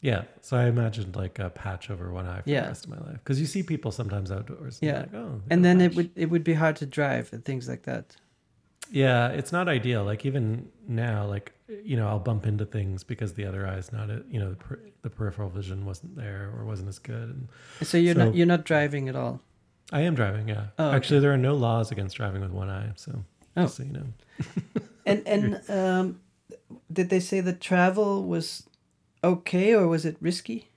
yeah. So I imagined like a patch over one eye for Yeah. the rest of my life because you see people sometimes outdoors. and Yeah. like, oh, and then it would it would be hard to drive and things like that Yeah, it's not ideal. Like even now, like you know, I'll bump into things because the other eye is not, a, you know, the, per, the peripheral vision wasn't there or wasn't as good. And so you're So- not you're not driving at all I am driving. Yeah. Oh, okay. Actually, there are no laws against driving with one eye. So Oh. just so you know. and and um did they say the travel was okay or was it risky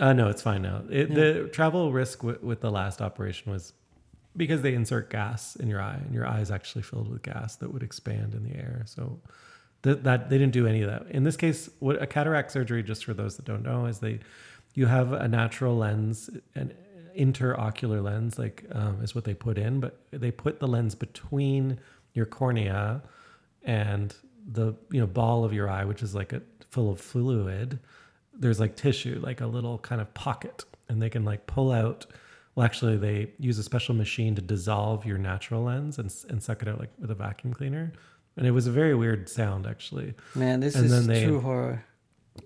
Uh, no, it's fine now. It, Yeah. The travel risk w- with the last operation was because they insert gas in your eye, and your eye is actually filled with gas that would expand in the air. So th- that they didn't do any of that. In this case, what a cataract surgery, just for those that don't know, is they you have a natural lens, an intraocular lens, like um, is what they put in, but they put the lens between your cornea and the you know ball of your eye, which is like a full of fluid. There's like tissue, like a little kind of pocket, and they can like pull out. Well, actually, they use a special machine to dissolve your natural lens and and suck it out like with a vacuum cleaner. And it was a very weird sound, actually. man this And is they- true horror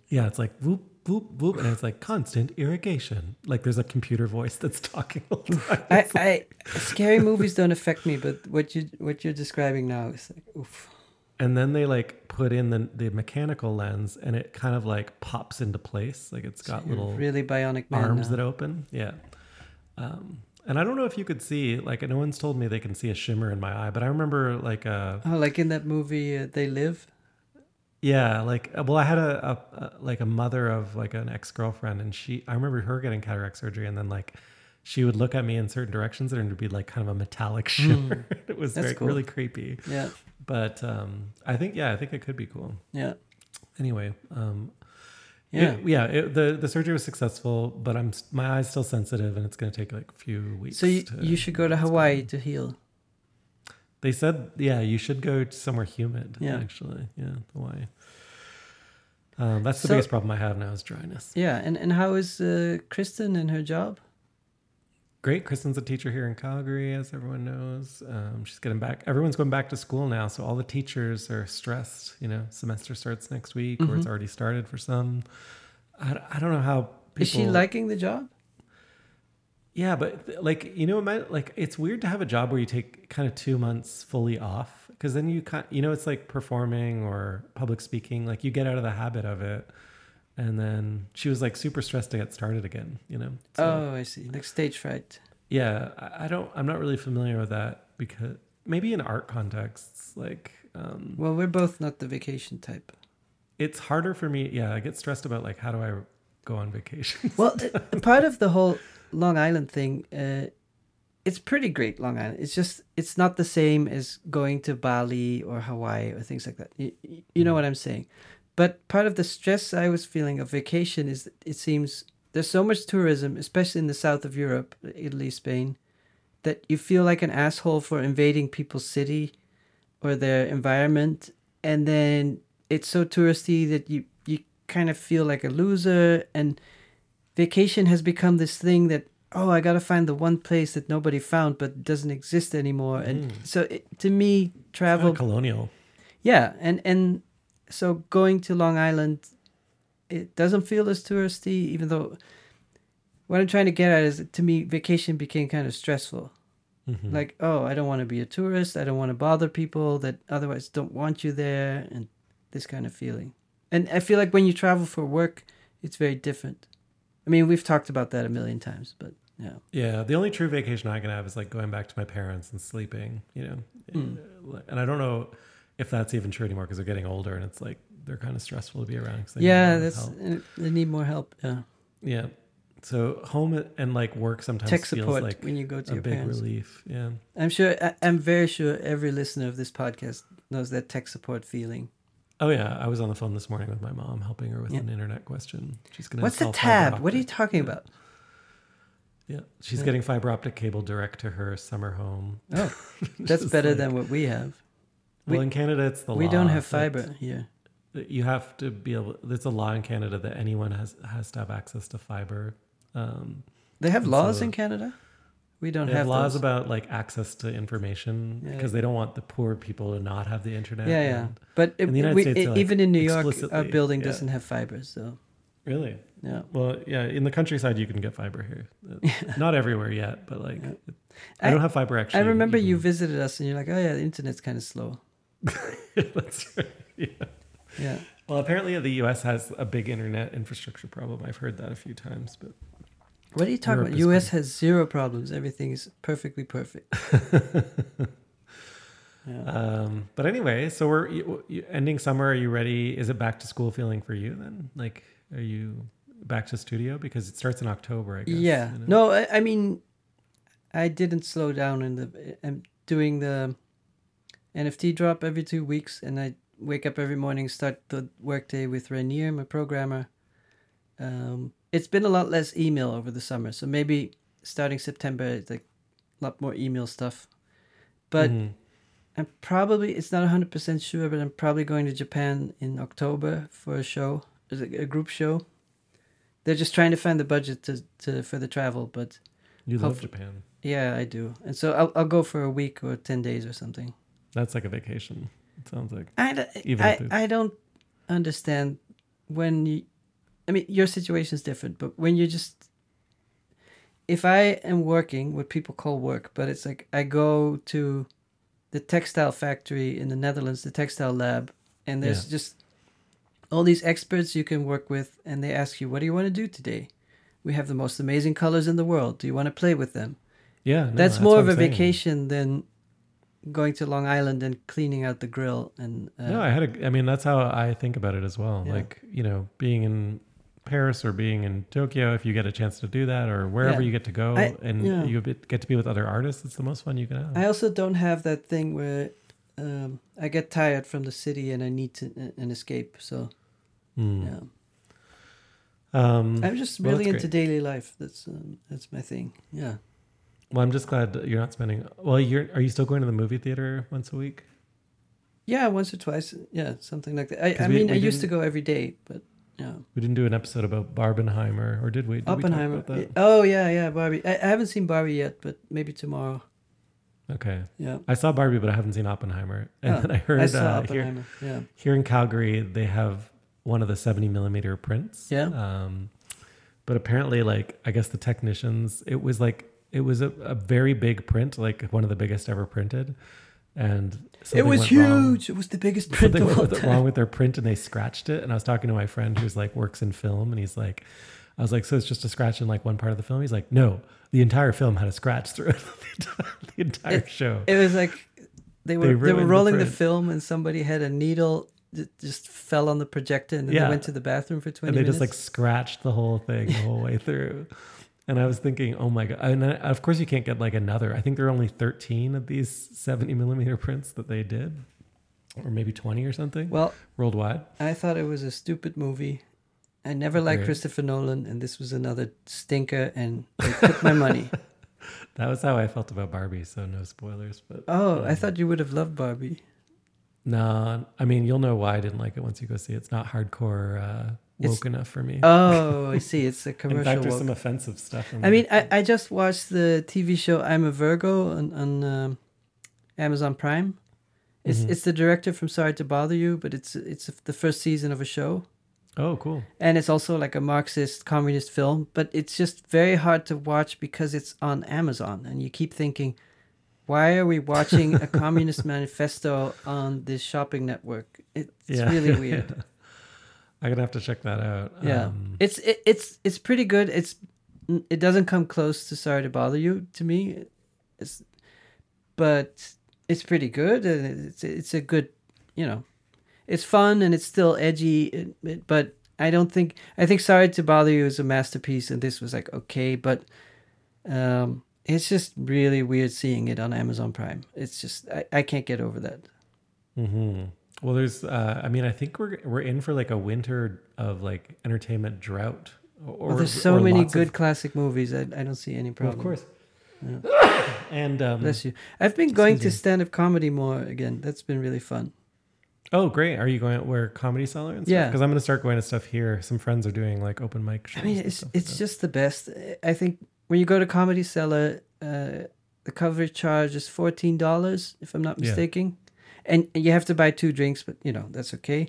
Yeah, it's like whoop whoop whoop, and it's like constant irrigation. Like there's a computer voice that's talking all the time. I, I scary movies don't affect me but what you what you're describing now is like oof and then they like put in the the mechanical lens, and it kind of like pops into place. Like it's got You're little really bionic arms now. that open. Yeah. Um, and I don't know if you could see, like, no one's told me they can see a shimmer in my eye, but I remember, like, uh, oh like in that movie uh, they live yeah, like, uh, well, I had a, a, a like a mother of like an ex girlfriend, and she, I remember her getting cataract surgery, and then like, she would look at me in certain directions, and it would be like kind of a metallic shimmer. it was very, cool. really creepy. yeah But um, I think, yeah, I think it could be cool. yeah Anyway, um, yeah it- yeah, it, the the surgery was successful, but I'm my eye's still sensitive, and it's going to take like a few weeks. so you, to- you should go to hawaii to heal They said, yeah, you should go to somewhere humid. Yeah. actually, yeah, Hawaii. Um, that's the So- biggest problem I have now is dryness. yeah and and how is uh, kristen and her job Great, Kristen's a teacher here in Calgary, as everyone knows. Um, she's getting back. Everyone's going back to school now, so all the teachers are stressed. You know, semester starts next week, or it's Mhm. already started for some. I, I don't know how people. is she liking the job Yeah, but like you know, might, like it's weird to have a job where you take kind of two months fully off because then you kind, you know, it's like performing or public speaking. Like you get out of the habit of it, and then she was like super stressed to get started again. You know. So, oh i see like stage fright Yeah, I, I don't. I'm not really familiar with that because maybe in art contexts, like um, well we're both not the vacation type it's harder for me. Yeah, I get stressed about like how do I go on vacation. Well, uh, part of the whole Long Island thing, uh, it's pretty great. Long Island. It's just it's not the same as going to Bali or Hawaii or things like that. You, you know what I'm saying? But part of the stress I was feeling of vacation is that it seems there's so much tourism, especially in the south of Europe, Italy, Spain, that you feel like an asshole for invading people's city or their environment, and then it's so touristy that you you kind of feel like a loser and vacation has become this thing that oh i gotta find the one place that nobody found but doesn't exist anymore and Mm. so it, to me travel colonial. yeah and and so going to long island it doesn't feel as touristy even though what i'm trying to get at is to me vacation became kind of stressful Mhm. like oh i don't want to be a tourist i don't want to bother people that otherwise don't want you there and this kind of feeling and i feel like when you travel for work it's very different i mean we've talked about that a million times but yeah Yeah, the only true vacation I can have is like going back to my parents and sleeping, you know. Mm. And I don't know if that's even true anymore because they're getting older and it's like they're kind of stressful to be around. 'cause yeah that's they need more help yeah yeah. So home and like work sometimes tech feels support like when you go to a your big parents relief. Yeah. i'm sure I, i'm very sure every listener of this podcast knows that tech support feeling Oh yeah, I was on the phone this morning with my mom, helping her with Yeah. an internet question. She's gonna. what's the tab what are you talking about Yeah, she's Yeah. getting fiber optic cable direct to her summer home. oh that's better like- than what we have Well, we- in Canada, it's the law. we law don't have fiber here You have to be able. It's a law in Canada that anyone has has to have access to fiber. Um, they have laws so- in canada we don't have have laws those. about like access to information Yeah. because they don't want the poor people to not have the internet. Yeah, yeah. and- But it, in the United we, States, it- like, even in New York, our building yeah. doesn't have fiber. So Really? yeah, Well, yeah. In the countryside, you can get fiber here. Not everywhere yet, but like, Yeah. I, don't have fiber actually. I remember you visited us, and you're like, "Oh yeah, the internet's kind of slow." That's right. Yeah. Yeah, Well, apparently the U.S. has a big internet infrastructure problem. I've heard that a few times, but what are you talking Europe about? U.S. has zero problems. Everything is perfectly perfect. Yeah. um, but anyway, so we're you, you, ending summer. Are you ready? Is it back to school feeling for you then? Like, are you back to studio because it starts in October? I guess. yeah. you know? No, I, I mean, I didn't slow down in the. I'm doing the NFT drop every two weeks, and I wake up every morning, start the workday with Rainier, my programmer. Um, it's been a lot less email over the summer, so maybe starting September, it's like a lot more email stuff. But Mhm. I'm probably it's not hundred percent sure, but I'm probably going to Japan in October for a show, a group show. They're just trying to find the budget to, to for the travel, but you love Japan. yeah, I do, and so I'll I'll go for a week or ten days or something. That's like a vacation. It sounds like. I, d- Even I, I don't understand when you I mean your situation is different, but when you just if I am working what people call work, but it's like I go to the textile factory in the Netherlands, the textile lab, and there's Yeah. just all these experts you can work with and they ask you, What do you want to do today? We have the most amazing colors in the world. Do you want to play with them? Yeah, no, that's, more of a saying. vacation than going to Long Island and cleaning out the grill and uh, no, I had a. I mean, that's how I think about it as well. Yeah. Like you know, being in Paris or being in Tokyo, if you get a chance to do that, or wherever Yeah. you get to go, I- and yeah. you get to be with other artists, it's the most fun you can have. I also don't have that thing where um, I get tired from the city and I need to uh, an escape. So Hmm. yeah, Um, I'm just really that's into daily life. That's um, that's my thing. Yeah. Well, I'm just glad you're not spending. Well, you're. Are you still going to the movie theater once a week? Yeah, once or twice. Yeah, something like that. I, I we- mean, we I used to go every day, but yeah. We didn't do an episode about Barbenheimer, or did we? Did we Oppenheimer. that? Oh yeah, yeah, Barbie. I, I haven't seen Barbie yet, but maybe tomorrow. Okay, Yeah. I saw Barbie, but I haven't seen Oppenheimer. And Oh, then I heard I saw uh, here, Oppenheimer. Yeah. here in Calgary, they have one of the 70 millimeter prints. Yeah. Um, but apparently, like, I guess the technicians, it was like, it was a, a very big print, like one of the biggest ever printed. And It was went wrong. huge. It was the biggest print Something went with- wrong with their print and they scratched it. And I was talking to my friend who's like works in film and he's like, I was like, so it's just a scratch in like one part of the film? He's like, no, the entire film had a scratch through it, the entire It- show. It was like they were they, ruined were rolling the, print. film and somebody had a needle that just fell on the projector and then Yeah. they went to the bathroom for 20 and they minutes. just like scratched the whole thing the whole way through. And I was thinking, oh my god! And I, of course, you can't get like another. I think there are only thirteen of these seventy millimeter prints that they did, or maybe twenty or something well, worldwide. I thought it was a stupid movie. I never liked Right. Christopher Nolan and this was another stinker and they took my money. That was how I felt about Barbie. So no spoilers, but Oh, I um, thought you would have loved Barbie. No, I mean you'll know why I didn't like it once you go see it. It's not hardcore uh, woke It's- enough for me. Oh, I see. It's a commercial. In fact, there's woke. some offensive stuff. I mean. I, I just watched the TV show I'm a Virgo on, on um, Amazon Prime. It's Mhm. it's the director from Sorry to Bother You, but it's it's the first season of a show, oh, cool. and it's also like a Marxist communist film. But it's just very hard to watch because it's on Amazon, and you keep thinking, why are we watching a communist manifesto on this shopping network? It's Yeah, really weird. I'm gonna have to check that out. Yeah. Um, It's it, it's it's pretty good. It's it doesn't come close to Sorry to Bother You to me. It's but it's pretty good and it's it's a good, you know. It's fun and it's still edgy, but I don't think I think Sorry to Bother You is a masterpiece and this was like okay, but um it's just really weird seeing it on Amazon Prime. It's just I, I can't get over that. hmm Well, there's. Uh, I mean, I think we're we're in for like a winter of like entertainment drought. Or Well, there's so many lots of- good classic movies. I, I don't see any Well, problem. of course. Yeah. And um, Bless you. I've been going to stand up comedy more again. That's been really fun. oh, great! Are you going to where comedy cellar and stuff? Yeah. Because I'm going to start going to stuff here. Some friends are doing like open mic shows. I mean, and it's like it's just the best. I think when you go to Comedy Cellar, uh, the coverage charge is fourteen dollars, if I'm not Yeah. And you have to buy two drinks, but you know that's okay.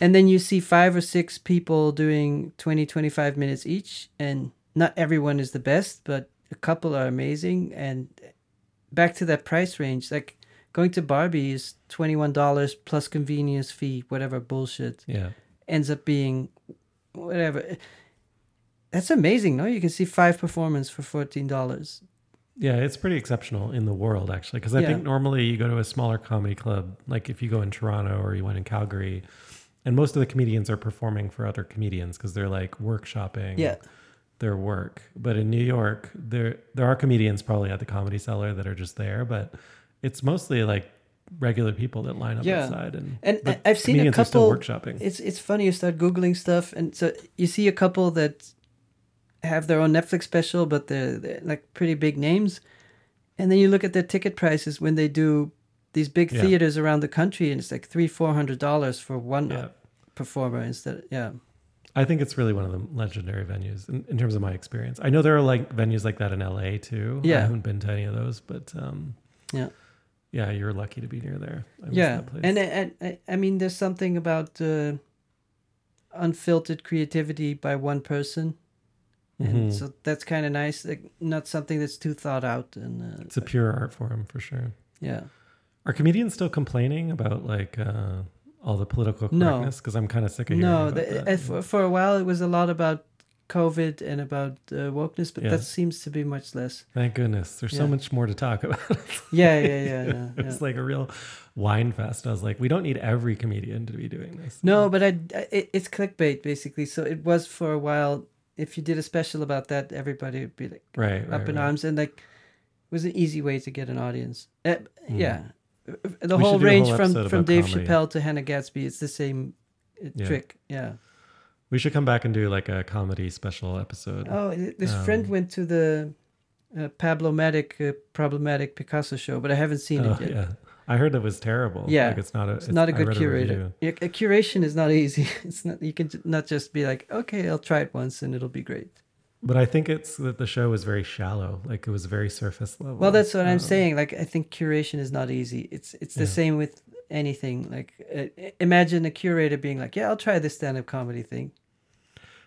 And then you see five or six people doing 20, 25 minutes each, and not everyone is the best, but a couple are amazing. And back to that price range, like going to Barbie is twenty one dollars plus convenience fee, whatever bullshit yeah. ends up being whatever. That's amazing, no? You can see five performance for fourteen dollars. Yeah, it's pretty exceptional in the world actually. Because I Yeah. think normally you go to a smaller comedy club, like if you go in Toronto or you went in Calgary, and most of the comedians are performing for other comedians because they're like workshopping. Yeah, their work. But in New York, there there are comedians probably at the comedy cellar that are just there, but it's mostly like regular people that line up Yeah. outside and and I've seen a comedians are still couple. workshopping. It's it's funny. You start googling stuff, and so you see a couple that have their own Netflix special, but they're, they're like pretty big names, and then you look at their ticket prices when they do these big Yeah. theaters around the country, and it's like three four hundred dollars for one Yeah. performer instead. Yeah, I think it's really one of the legendary venues in, in terms of my experience. I know there are like venues like that in LA too. Yeah, I haven't been to any of those, but um Yeah. Yeah, you're lucky to be near there. I yeah that place. and, and and i mean there's something about uh, unfiltered creativity by one person and Mhm. so that's kind of nice like not something that's too thought out and uh, it's a pure art form for sure. yeah Are comedians still complaining about like uh all the political correctness? Because I'm kind of sick of hearing no about the, that. uh, for, for a while it was a lot about covid and about uh, wokeness but Yeah. that seems to be much less Thank goodness. There's so much more to talk about. yeah yeah yeah yeah, yeah. it's like a real whine fest. I was like, we don't need every comedian to be doing this. no but I, I it, it's clickbait basically so it was for a while if you did a special about that everybody would be like right, right, up in right. arms and like it was an easy way to get an audience uh, Mm. yeah the We whole should do a range whole from from dave comedy. chappelle to hannah gadsby it's the same uh, Yeah. trick yeah We should come back and do like a comedy special episode. oh th- this friend Um, went to the uh, pablomatic uh, problematic picasso show but i haven't seen Oh, it yet yeah. I heard it was terrible. Yeah. Like it's not a it's not a good curator yeah, a curation is not easy it's not you can not just be like okay i'll try it once and it'll be great But I think it's that the show was very shallow. Like it was very surface level. Well, that's what I'm Um, saying. Like, I think curation is not easy. It's it's the Yeah. same with anything. Like, uh, imagine a curator being like, "Yeah, I'll try this stand-up comedy thing."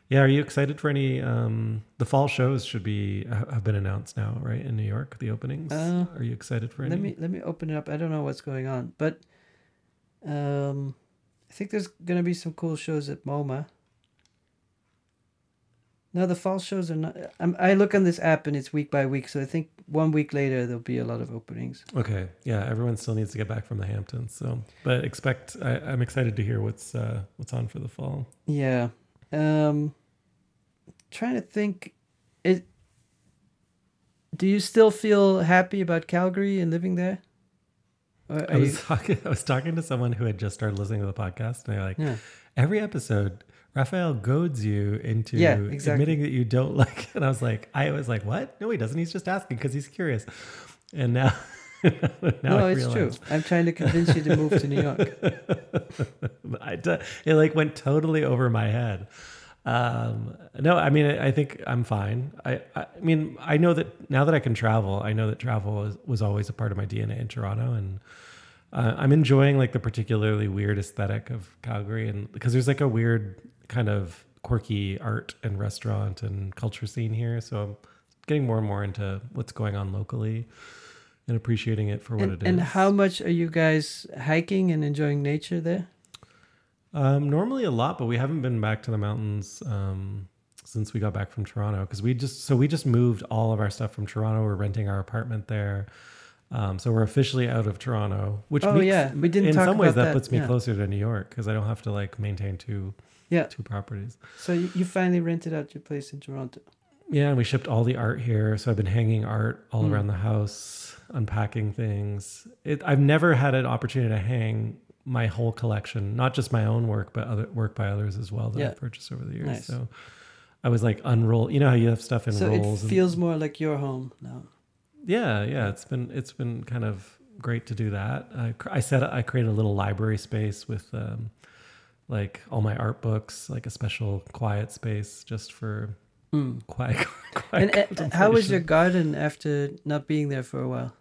Yeah, are you excited for any? Um, the fall shows should be have been announced now, right? In New York, the openings. Uh, are you excited for any? Let me let me open it up. I don't know what's going on, but um, I think there's gonna be some cool shows at MoMA. No, the fall shows are not. I'm, I look on this app and it's week by week, so I think one week later there'll be a lot of openings. Okay, yeah, everyone still needs to get back from the Hamptons. So, but expect. I, I'm excited to hear what's uh, what's on for the fall. Yeah. Um trying to think it Do you still feel happy about Calgary and living there? I was you- talking. I was talking to someone who had just started listening to the podcast, and they're like, yeah. every episode, Raphael goads you into Yeah, exactly. admitting that you don't like. it. And I was like, I was like, what? No, he doesn't. He's just asking because he's curious. And now, Now no, I it's true. I'm trying to convince you to move to New York. I it like went totally over my head. Um, no, I mean, I, I think I'm fine. I, I, I mean, I know that now that I can travel, I know that travel was, was always a part of my DNA in Toronto, and uh, I'm enjoying like the particularly weird aesthetic of Calgary, and because there's like a weird kind of quirky art and restaurant and culture scene here, so I'm getting more and more into what's going on locally and appreciating it for what And, it is. and how much are you guys hiking and enjoying nature there? Um, normally a lot, but we haven't been back to the mountains um, since we got back from Toronto because we just so we just moved all of our stuff from Toronto. We're renting our apartment there, um, so we're officially out of Toronto. Which Oh, makes, yeah. We didn't in some ways that, that, puts me yeah. closer to New York because I don't have to like maintain two Yeah. two properties. So you, you finally rented out your place in Toronto. Yeah, and we shipped all the art here, so I've been hanging art all Mm. around the house, unpacking things. It, I've never had an opportunity to hang my whole collection, not just my own work, but other work by others as well that Yeah. I've purchased over the years. Nice. So I was like unroll. You know how you have stuff in so it rolls. and- feels more like your home now. yeah, yeah. It's been it's been kind of great to do that. I, I said I created a little library space with um, like all my art books, like a special quiet space just for Mm. quiet. quiet And uh, how was your garden after not being there for a while?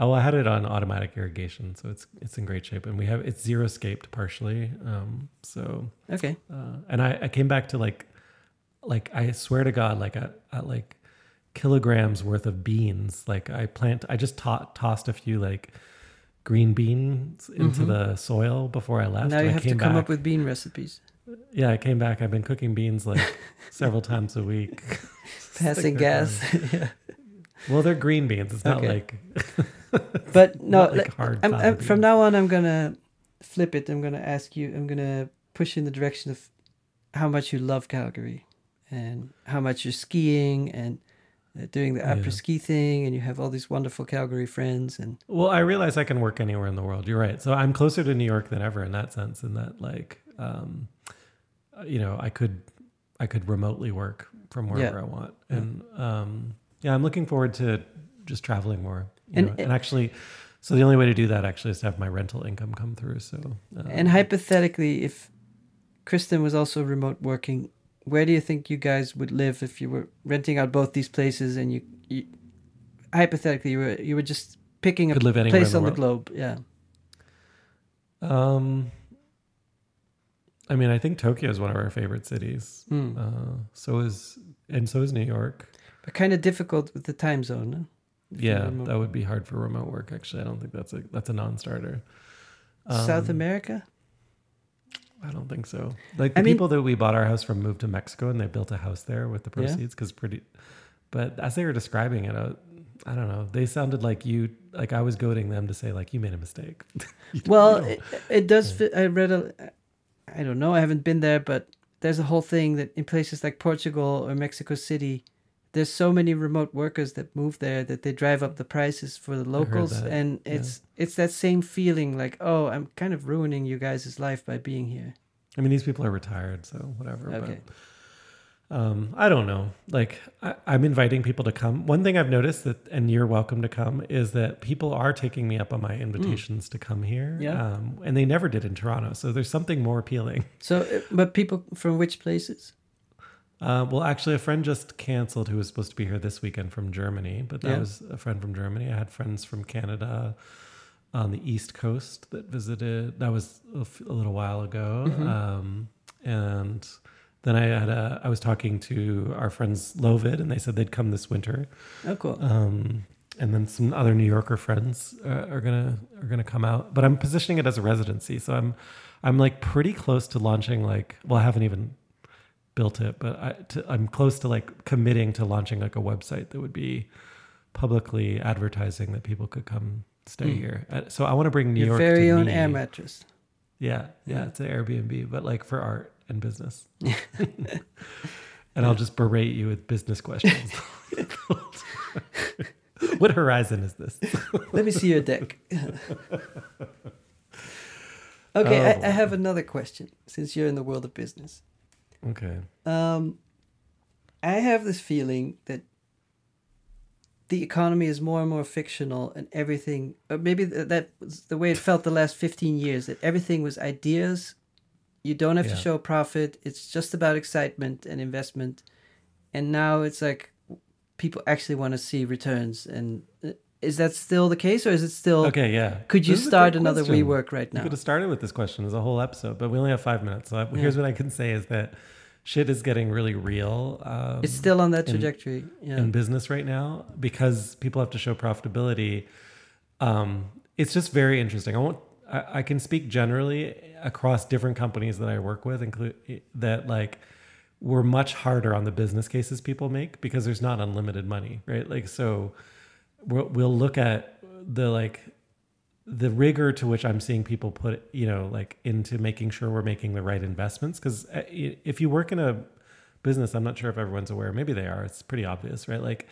Oh, I had it on automatic irrigation, so it's it's in great shape, and we have it's zero scaped partially. Um, so Okay. uh, and I, I came back to like like I swear to God, like at, at like kilograms worth of beans. Like I plant, I just to- tossed a few like green beans into Mhm. the soil before I left. now and you I have to come back- up with bean recipes. yeah. I came back. I've been cooking beans like several times a week. Passing gas. yeah. Well, they're green beans. It's not Okay. like But no, not like hard. I'm, I'm, from now on, I'm gonna flip it. I'm gonna ask you. I'm gonna push you in the direction of how much you love Calgary, and how much you're skiing and uh, doing the Yeah. après ski thing, and you have all these wonderful Calgary friends. And Well, I realize I can work anywhere in the world. You're right. So I'm closer to New York than ever in that sense. In that, like, um, you know, I could, I could remotely work from wherever I want, Yeah. and um, yeah, I'm looking forward to just traveling more. You And know? it- and actually, so the only way to do that actually is to have my rental income come through. So, um, and hypothetically, if Kristen was also remote working, where do you think you guys would live if you were renting out both these places and you, you hypothetically you were you were just picking a place in on the the globe? Yeah. um, I mean, I think Tokyo is one of our favorite cities. Hmm. Uh, so is and so is New York. But kind of difficult with the time zone. Yeah, that would be hard for remote work. Actually, I don't think that's a that's a non-starter. South Um, America. I don't think so. Like the I mean- people that we bought our house from moved to Mexico and they built a house there with the proceeds because pretty. But as they were describing it, I, I don't know. They sounded like you, like I was goading them to say like you made a mistake. Well, it, it does Yeah. fit. I read a. I don't know. I haven't been there, but there's a whole thing that in places like Portugal or Mexico City, there's so many remote workers that move there that they drive up the prices for the locals, and yeah. it's it's that same feeling like, oh, I'm kind of ruining you guys' life by being here. I mean, these people are retired, so whatever. Okay. But um, I don't know. Like I, I'm inviting people to come. One thing I've noticed that, and you're welcome to come, is that people are taking me up on my invitations to come here. Mm. Yeah. Um, and they never did in Toronto. So there's something more appealing. So, uh, but people from which places? Uh, well, actually, a friend just canceled who was supposed to be here this weekend from Germany, but that Yeah. was a friend from Germany. I had friends from Canada on the East Coast that visited. That was a, f- a little while ago. Mhm. Um, and then I had a, I was talking to our friends Lovid, and they said they'd come this winter. Oh, cool. Um, and then some other New Yorker friends uh, are gonna are gonna come out. But I'm positioning it as a residency, so I'm I'm like pretty close to launching. Like, well, I haven't even built it, but I, to, I'm close to like committing to launching like a website that would be publicly advertising that people could come stay Mm. here. Uh, So I want to bring New Your York very to own me. air mattress. Yeah, yeah, Yeah. it's an Airbnb, but like for art and business. and I'll just berate you with business questions. what horizon is this? Let me see your deck. okay, Oh, I, I have another question since you're in the world of business. Okay. Um, I have this feeling that the economy is more and more fictional, and everything. Or maybe th- that was the way it felt the last fifteen years. That everything was ideas. You don't have Yeah. to show profit. It's just about excitement and investment. And now it's like people actually want to see returns. And uh, is that still the case, or is it still? Okay, yeah. Could you This is a start another question. WeWork right We now? could have started with this question as a whole episode, but we only have five minutes. So I, here's what I can say is that shit is getting really real. Um, It's still on that in- trajectory. yeah. in business right now because people have to show profitability. Um, it's just very interesting. I won't. I, I can speak generally across different companies that I work with, include that like we're much harder on the business cases people make because there's not unlimited money, right? Like so, we'll, we'll look at the like the rigor to which I'm seeing people put, you know, like into making sure we're making the right investments. Because uh, if you work in a business, I'm not sure if everyone's aware. Maybe they are. It's pretty obvious, right? Like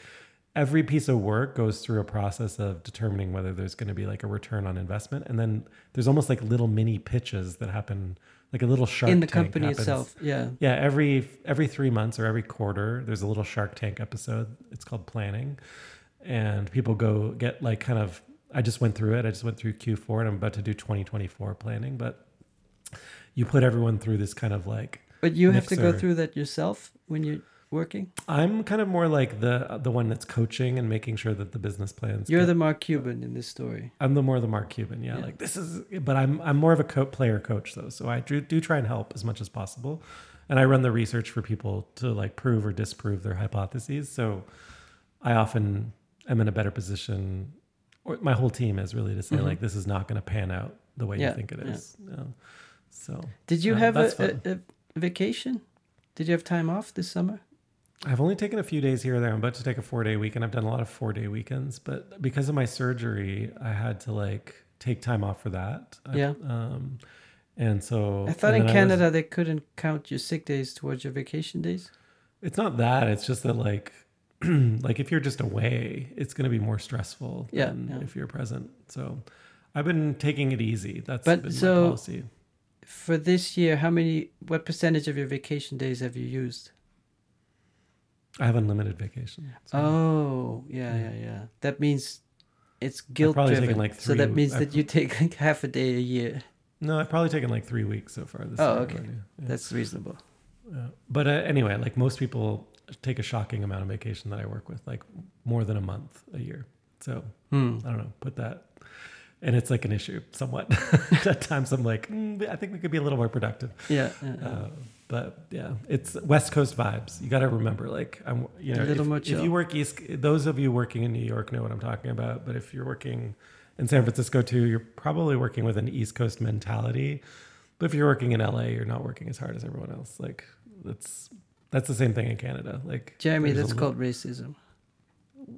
every piece of work goes through a process of determining whether there's going to be like a return on investment, and then there's almost like little mini pitches that happen, like a little shark in the Tank company happens. itself. Yeah. Yeah, every every three months or every quarter, there's a little Shark Tank episode. It's called Planning, and people go get like kind of. I just went through it. I just went through Q4, and I'm about to do 2024 planning. But you put everyone through this kind of like. But you have to go through that yourself when you're working. I'm kind of more like the the one that's coaching and making sure that the business plans. You're get- the Mark Cuban in this story. I'm the more the Mark Cuban. Yeah, Yeah. like this is. But I'm I'm more of a co- player coach though, so I do, do try and help as much as possible, and I run the research for people to like prove or disprove their hypotheses. So I often am in a better position, or my whole team is really to say Mhm. like this is not going to pan out the way Yeah, you think it is. yeah. So Did you Uh, have a, a, a vacation? Did you have time off this summer? I've only taken a few days here or there. I'm about to take a four day weekend. I've done a lot of four day weekends, but because of my surgery, I had to like take time off for that. I- Yeah. um, and so I thought in I was- Canada they couldn't count your sick days towards your vacation days. it's not that. It's just that like, like if you're just away, it's going to be more stressful Yeah, than yeah. if you're present. So I've been taking it easy. That's But been so- my policy. For this year, how many? What percentage of your vacation days have you used? I have unlimited vacation. so Oh, yeah, Yeah. yeah. That means it's guilt probably driven. like, so that means I've- that you take like half a day a year. No, I've probably taken like three weeks so far this Oh, year. okay. Yeah. That's reasonable. Yeah. But uh, anyway, like most people take a shocking amount of vacation that I work with, like more than a month a year. So Hmm. I don't know, put that. And it's like an issue somewhat. At times I'm like, mm, I think we could be a little more productive. Yeah. yeah. Uh, but yeah, it's West Coast vibes. You got to remember, like I'm, you know, A little if, if you work East, those of you working in New York know what I'm talking about. But if you're working in San Francisco too, you're probably working with an East Coast mentality. But if you're working in LA, you're not working as hard as everyone else. Like that's that's the same thing in Canada. Like Jeremy, that's called racism.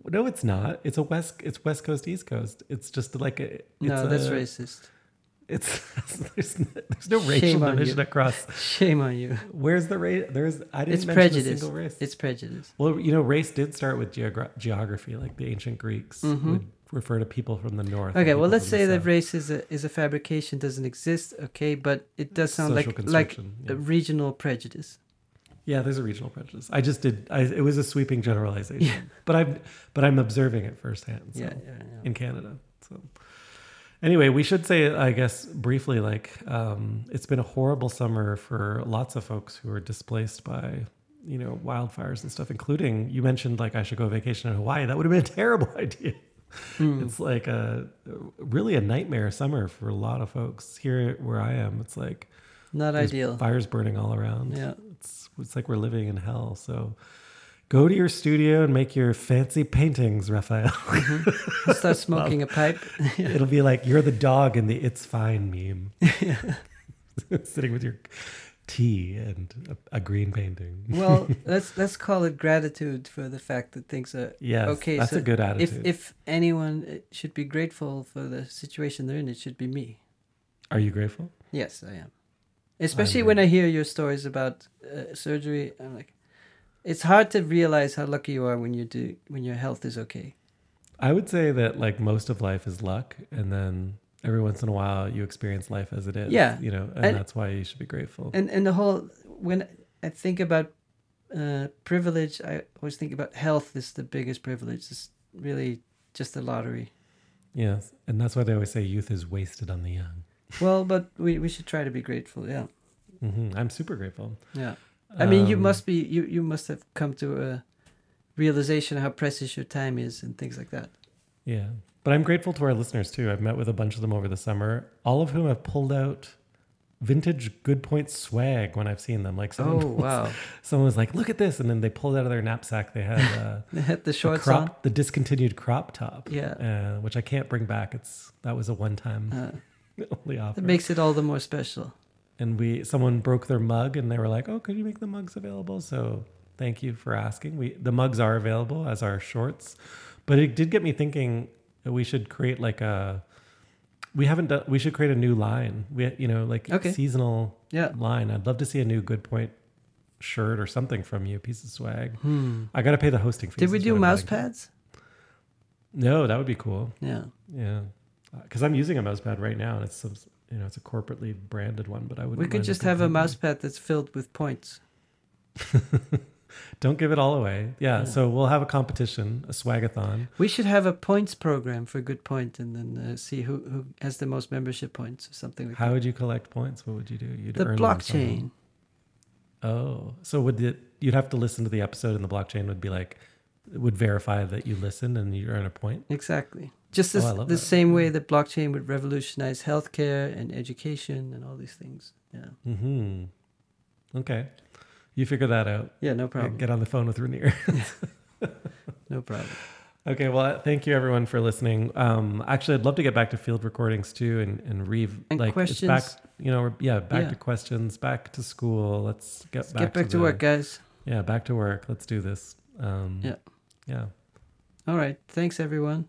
no, it's not. It's a west. It's West Coast, East Coast. It's just like a. It's No, that's a- racist. It's there's, no- there's no racial Shame on division you. across. Shame on you. Where's the race? There's I didn't It's mention prejudice. a single race. It's prejudice. well, you know, race did start with geogra- geography. Like the ancient Greeks Mhm. would refer to people from the north. Okay, well, let's say that race is a is a fabrication, doesn't exist. Okay, but it does sound Social like like a yeah. regional prejudice. Yeah, there's a regional prejudice. I just did. I, it was a sweeping generalization, Yeah. but I'm but I'm observing it firsthand. So. Yeah, yeah, yeah. in Canada. So anyway, we should say, I guess, briefly, like um, it's been a horrible summer for lots of folks who are displaced by you know wildfires and stuff, including you mentioned like I should go vacation in Hawaii. That would have been a terrible idea. Hmm. It's like a really a nightmare summer for a lot of folks here where I am. It's like Not ideal. fires burning all around. Yeah. It's like we're living in hell. So go to your studio and make your fancy paintings, Raphael. Start smoking a pipe. It'll be like you're the dog in the "It's Fine" meme, sitting with your tea and a, a green painting. well, let's let's call it gratitude for the fact that things are yes, okay, that's so a good if attitude. if anyone uh, should be grateful for the situation they're in, it should be me. Are you grateful? Yes, I am. Especially I'm when I hear your stories about uh, surgery, I'm like, it's hard to realize how lucky you are when you do when your health is okay. I would say that like most of life is luck, and then every once in a while you experience life as it is. Yeah. you know, and, And- that's why you should be grateful. And and the whole when I think about uh, privilege, I always think about health is the biggest privilege. It's really just a lottery. Yes, and that's why they always say youth is wasted on the young. Well, but we, we should try to be grateful. Yeah, hmm I'm super grateful. yeah. I mean, you must be you you must have come to a realization how precious your time is and things like that. Yeah. But I'm grateful to our listeners too. I've met with a bunch of them over the summer, all of whom have pulled out vintage Good Point swag when I've seen them. Like someone, Oh wow! someone was like, "Look at this," and then they pulled out of their knapsack. They had uh, They had the the crop, on. the discontinued crop top, Yeah. uh, which I can't bring back. It's that was a one-time Uh, only offer. that makes it all the more special. and we someone broke their mug, and they were like, "Oh, could you make the mugs available?" So thank you for asking. We the mugs are available as our shorts, but it did get me thinking that we should create like a. We haven't done. We should create a new line. We you know like Okay. seasonal Yeah. line. I'd love to see a new Good Point shirt or something from you, a piece of swag. Hmm. I got to pay the hosting fees. Did we do mouse pads? No, that would be cool. Yeah. Yeah, because I'm using a mouse pad right now, and it's some, you know it's a corporately branded one, but I would. We could just have a mouse pad that's filled with points. Don't give it all away. Yeah, Yeah. so we'll have a competition, a swagathon. We should have a points program for Good Point, and then uh, see who who has the most membership points or something like that. How that. would you collect points? What would you do? You'd The blockchain. Oh, so would it? You'd have to listen to the episode, and the blockchain would be like, it would verify that you listened, and you earn a point. Exactly. Just Oh, this, love the that. same way that blockchain would revolutionize healthcare and education and all these things. Yeah. Hmm. Okay, you figure that out. Yeah, no problem. Get on the phone with Rainier. No problem. Okay, well, thank you everyone for listening. Um, actually, I'd love to get back to field recordings too, and and re And like questions. it's back. You know, yeah, back Yeah. to questions, back to school. Let's get Let's back get back to, the- work, guys. Yeah, back to work. Let's do this. Um, Yeah. yeah. All right. Thanks, everyone.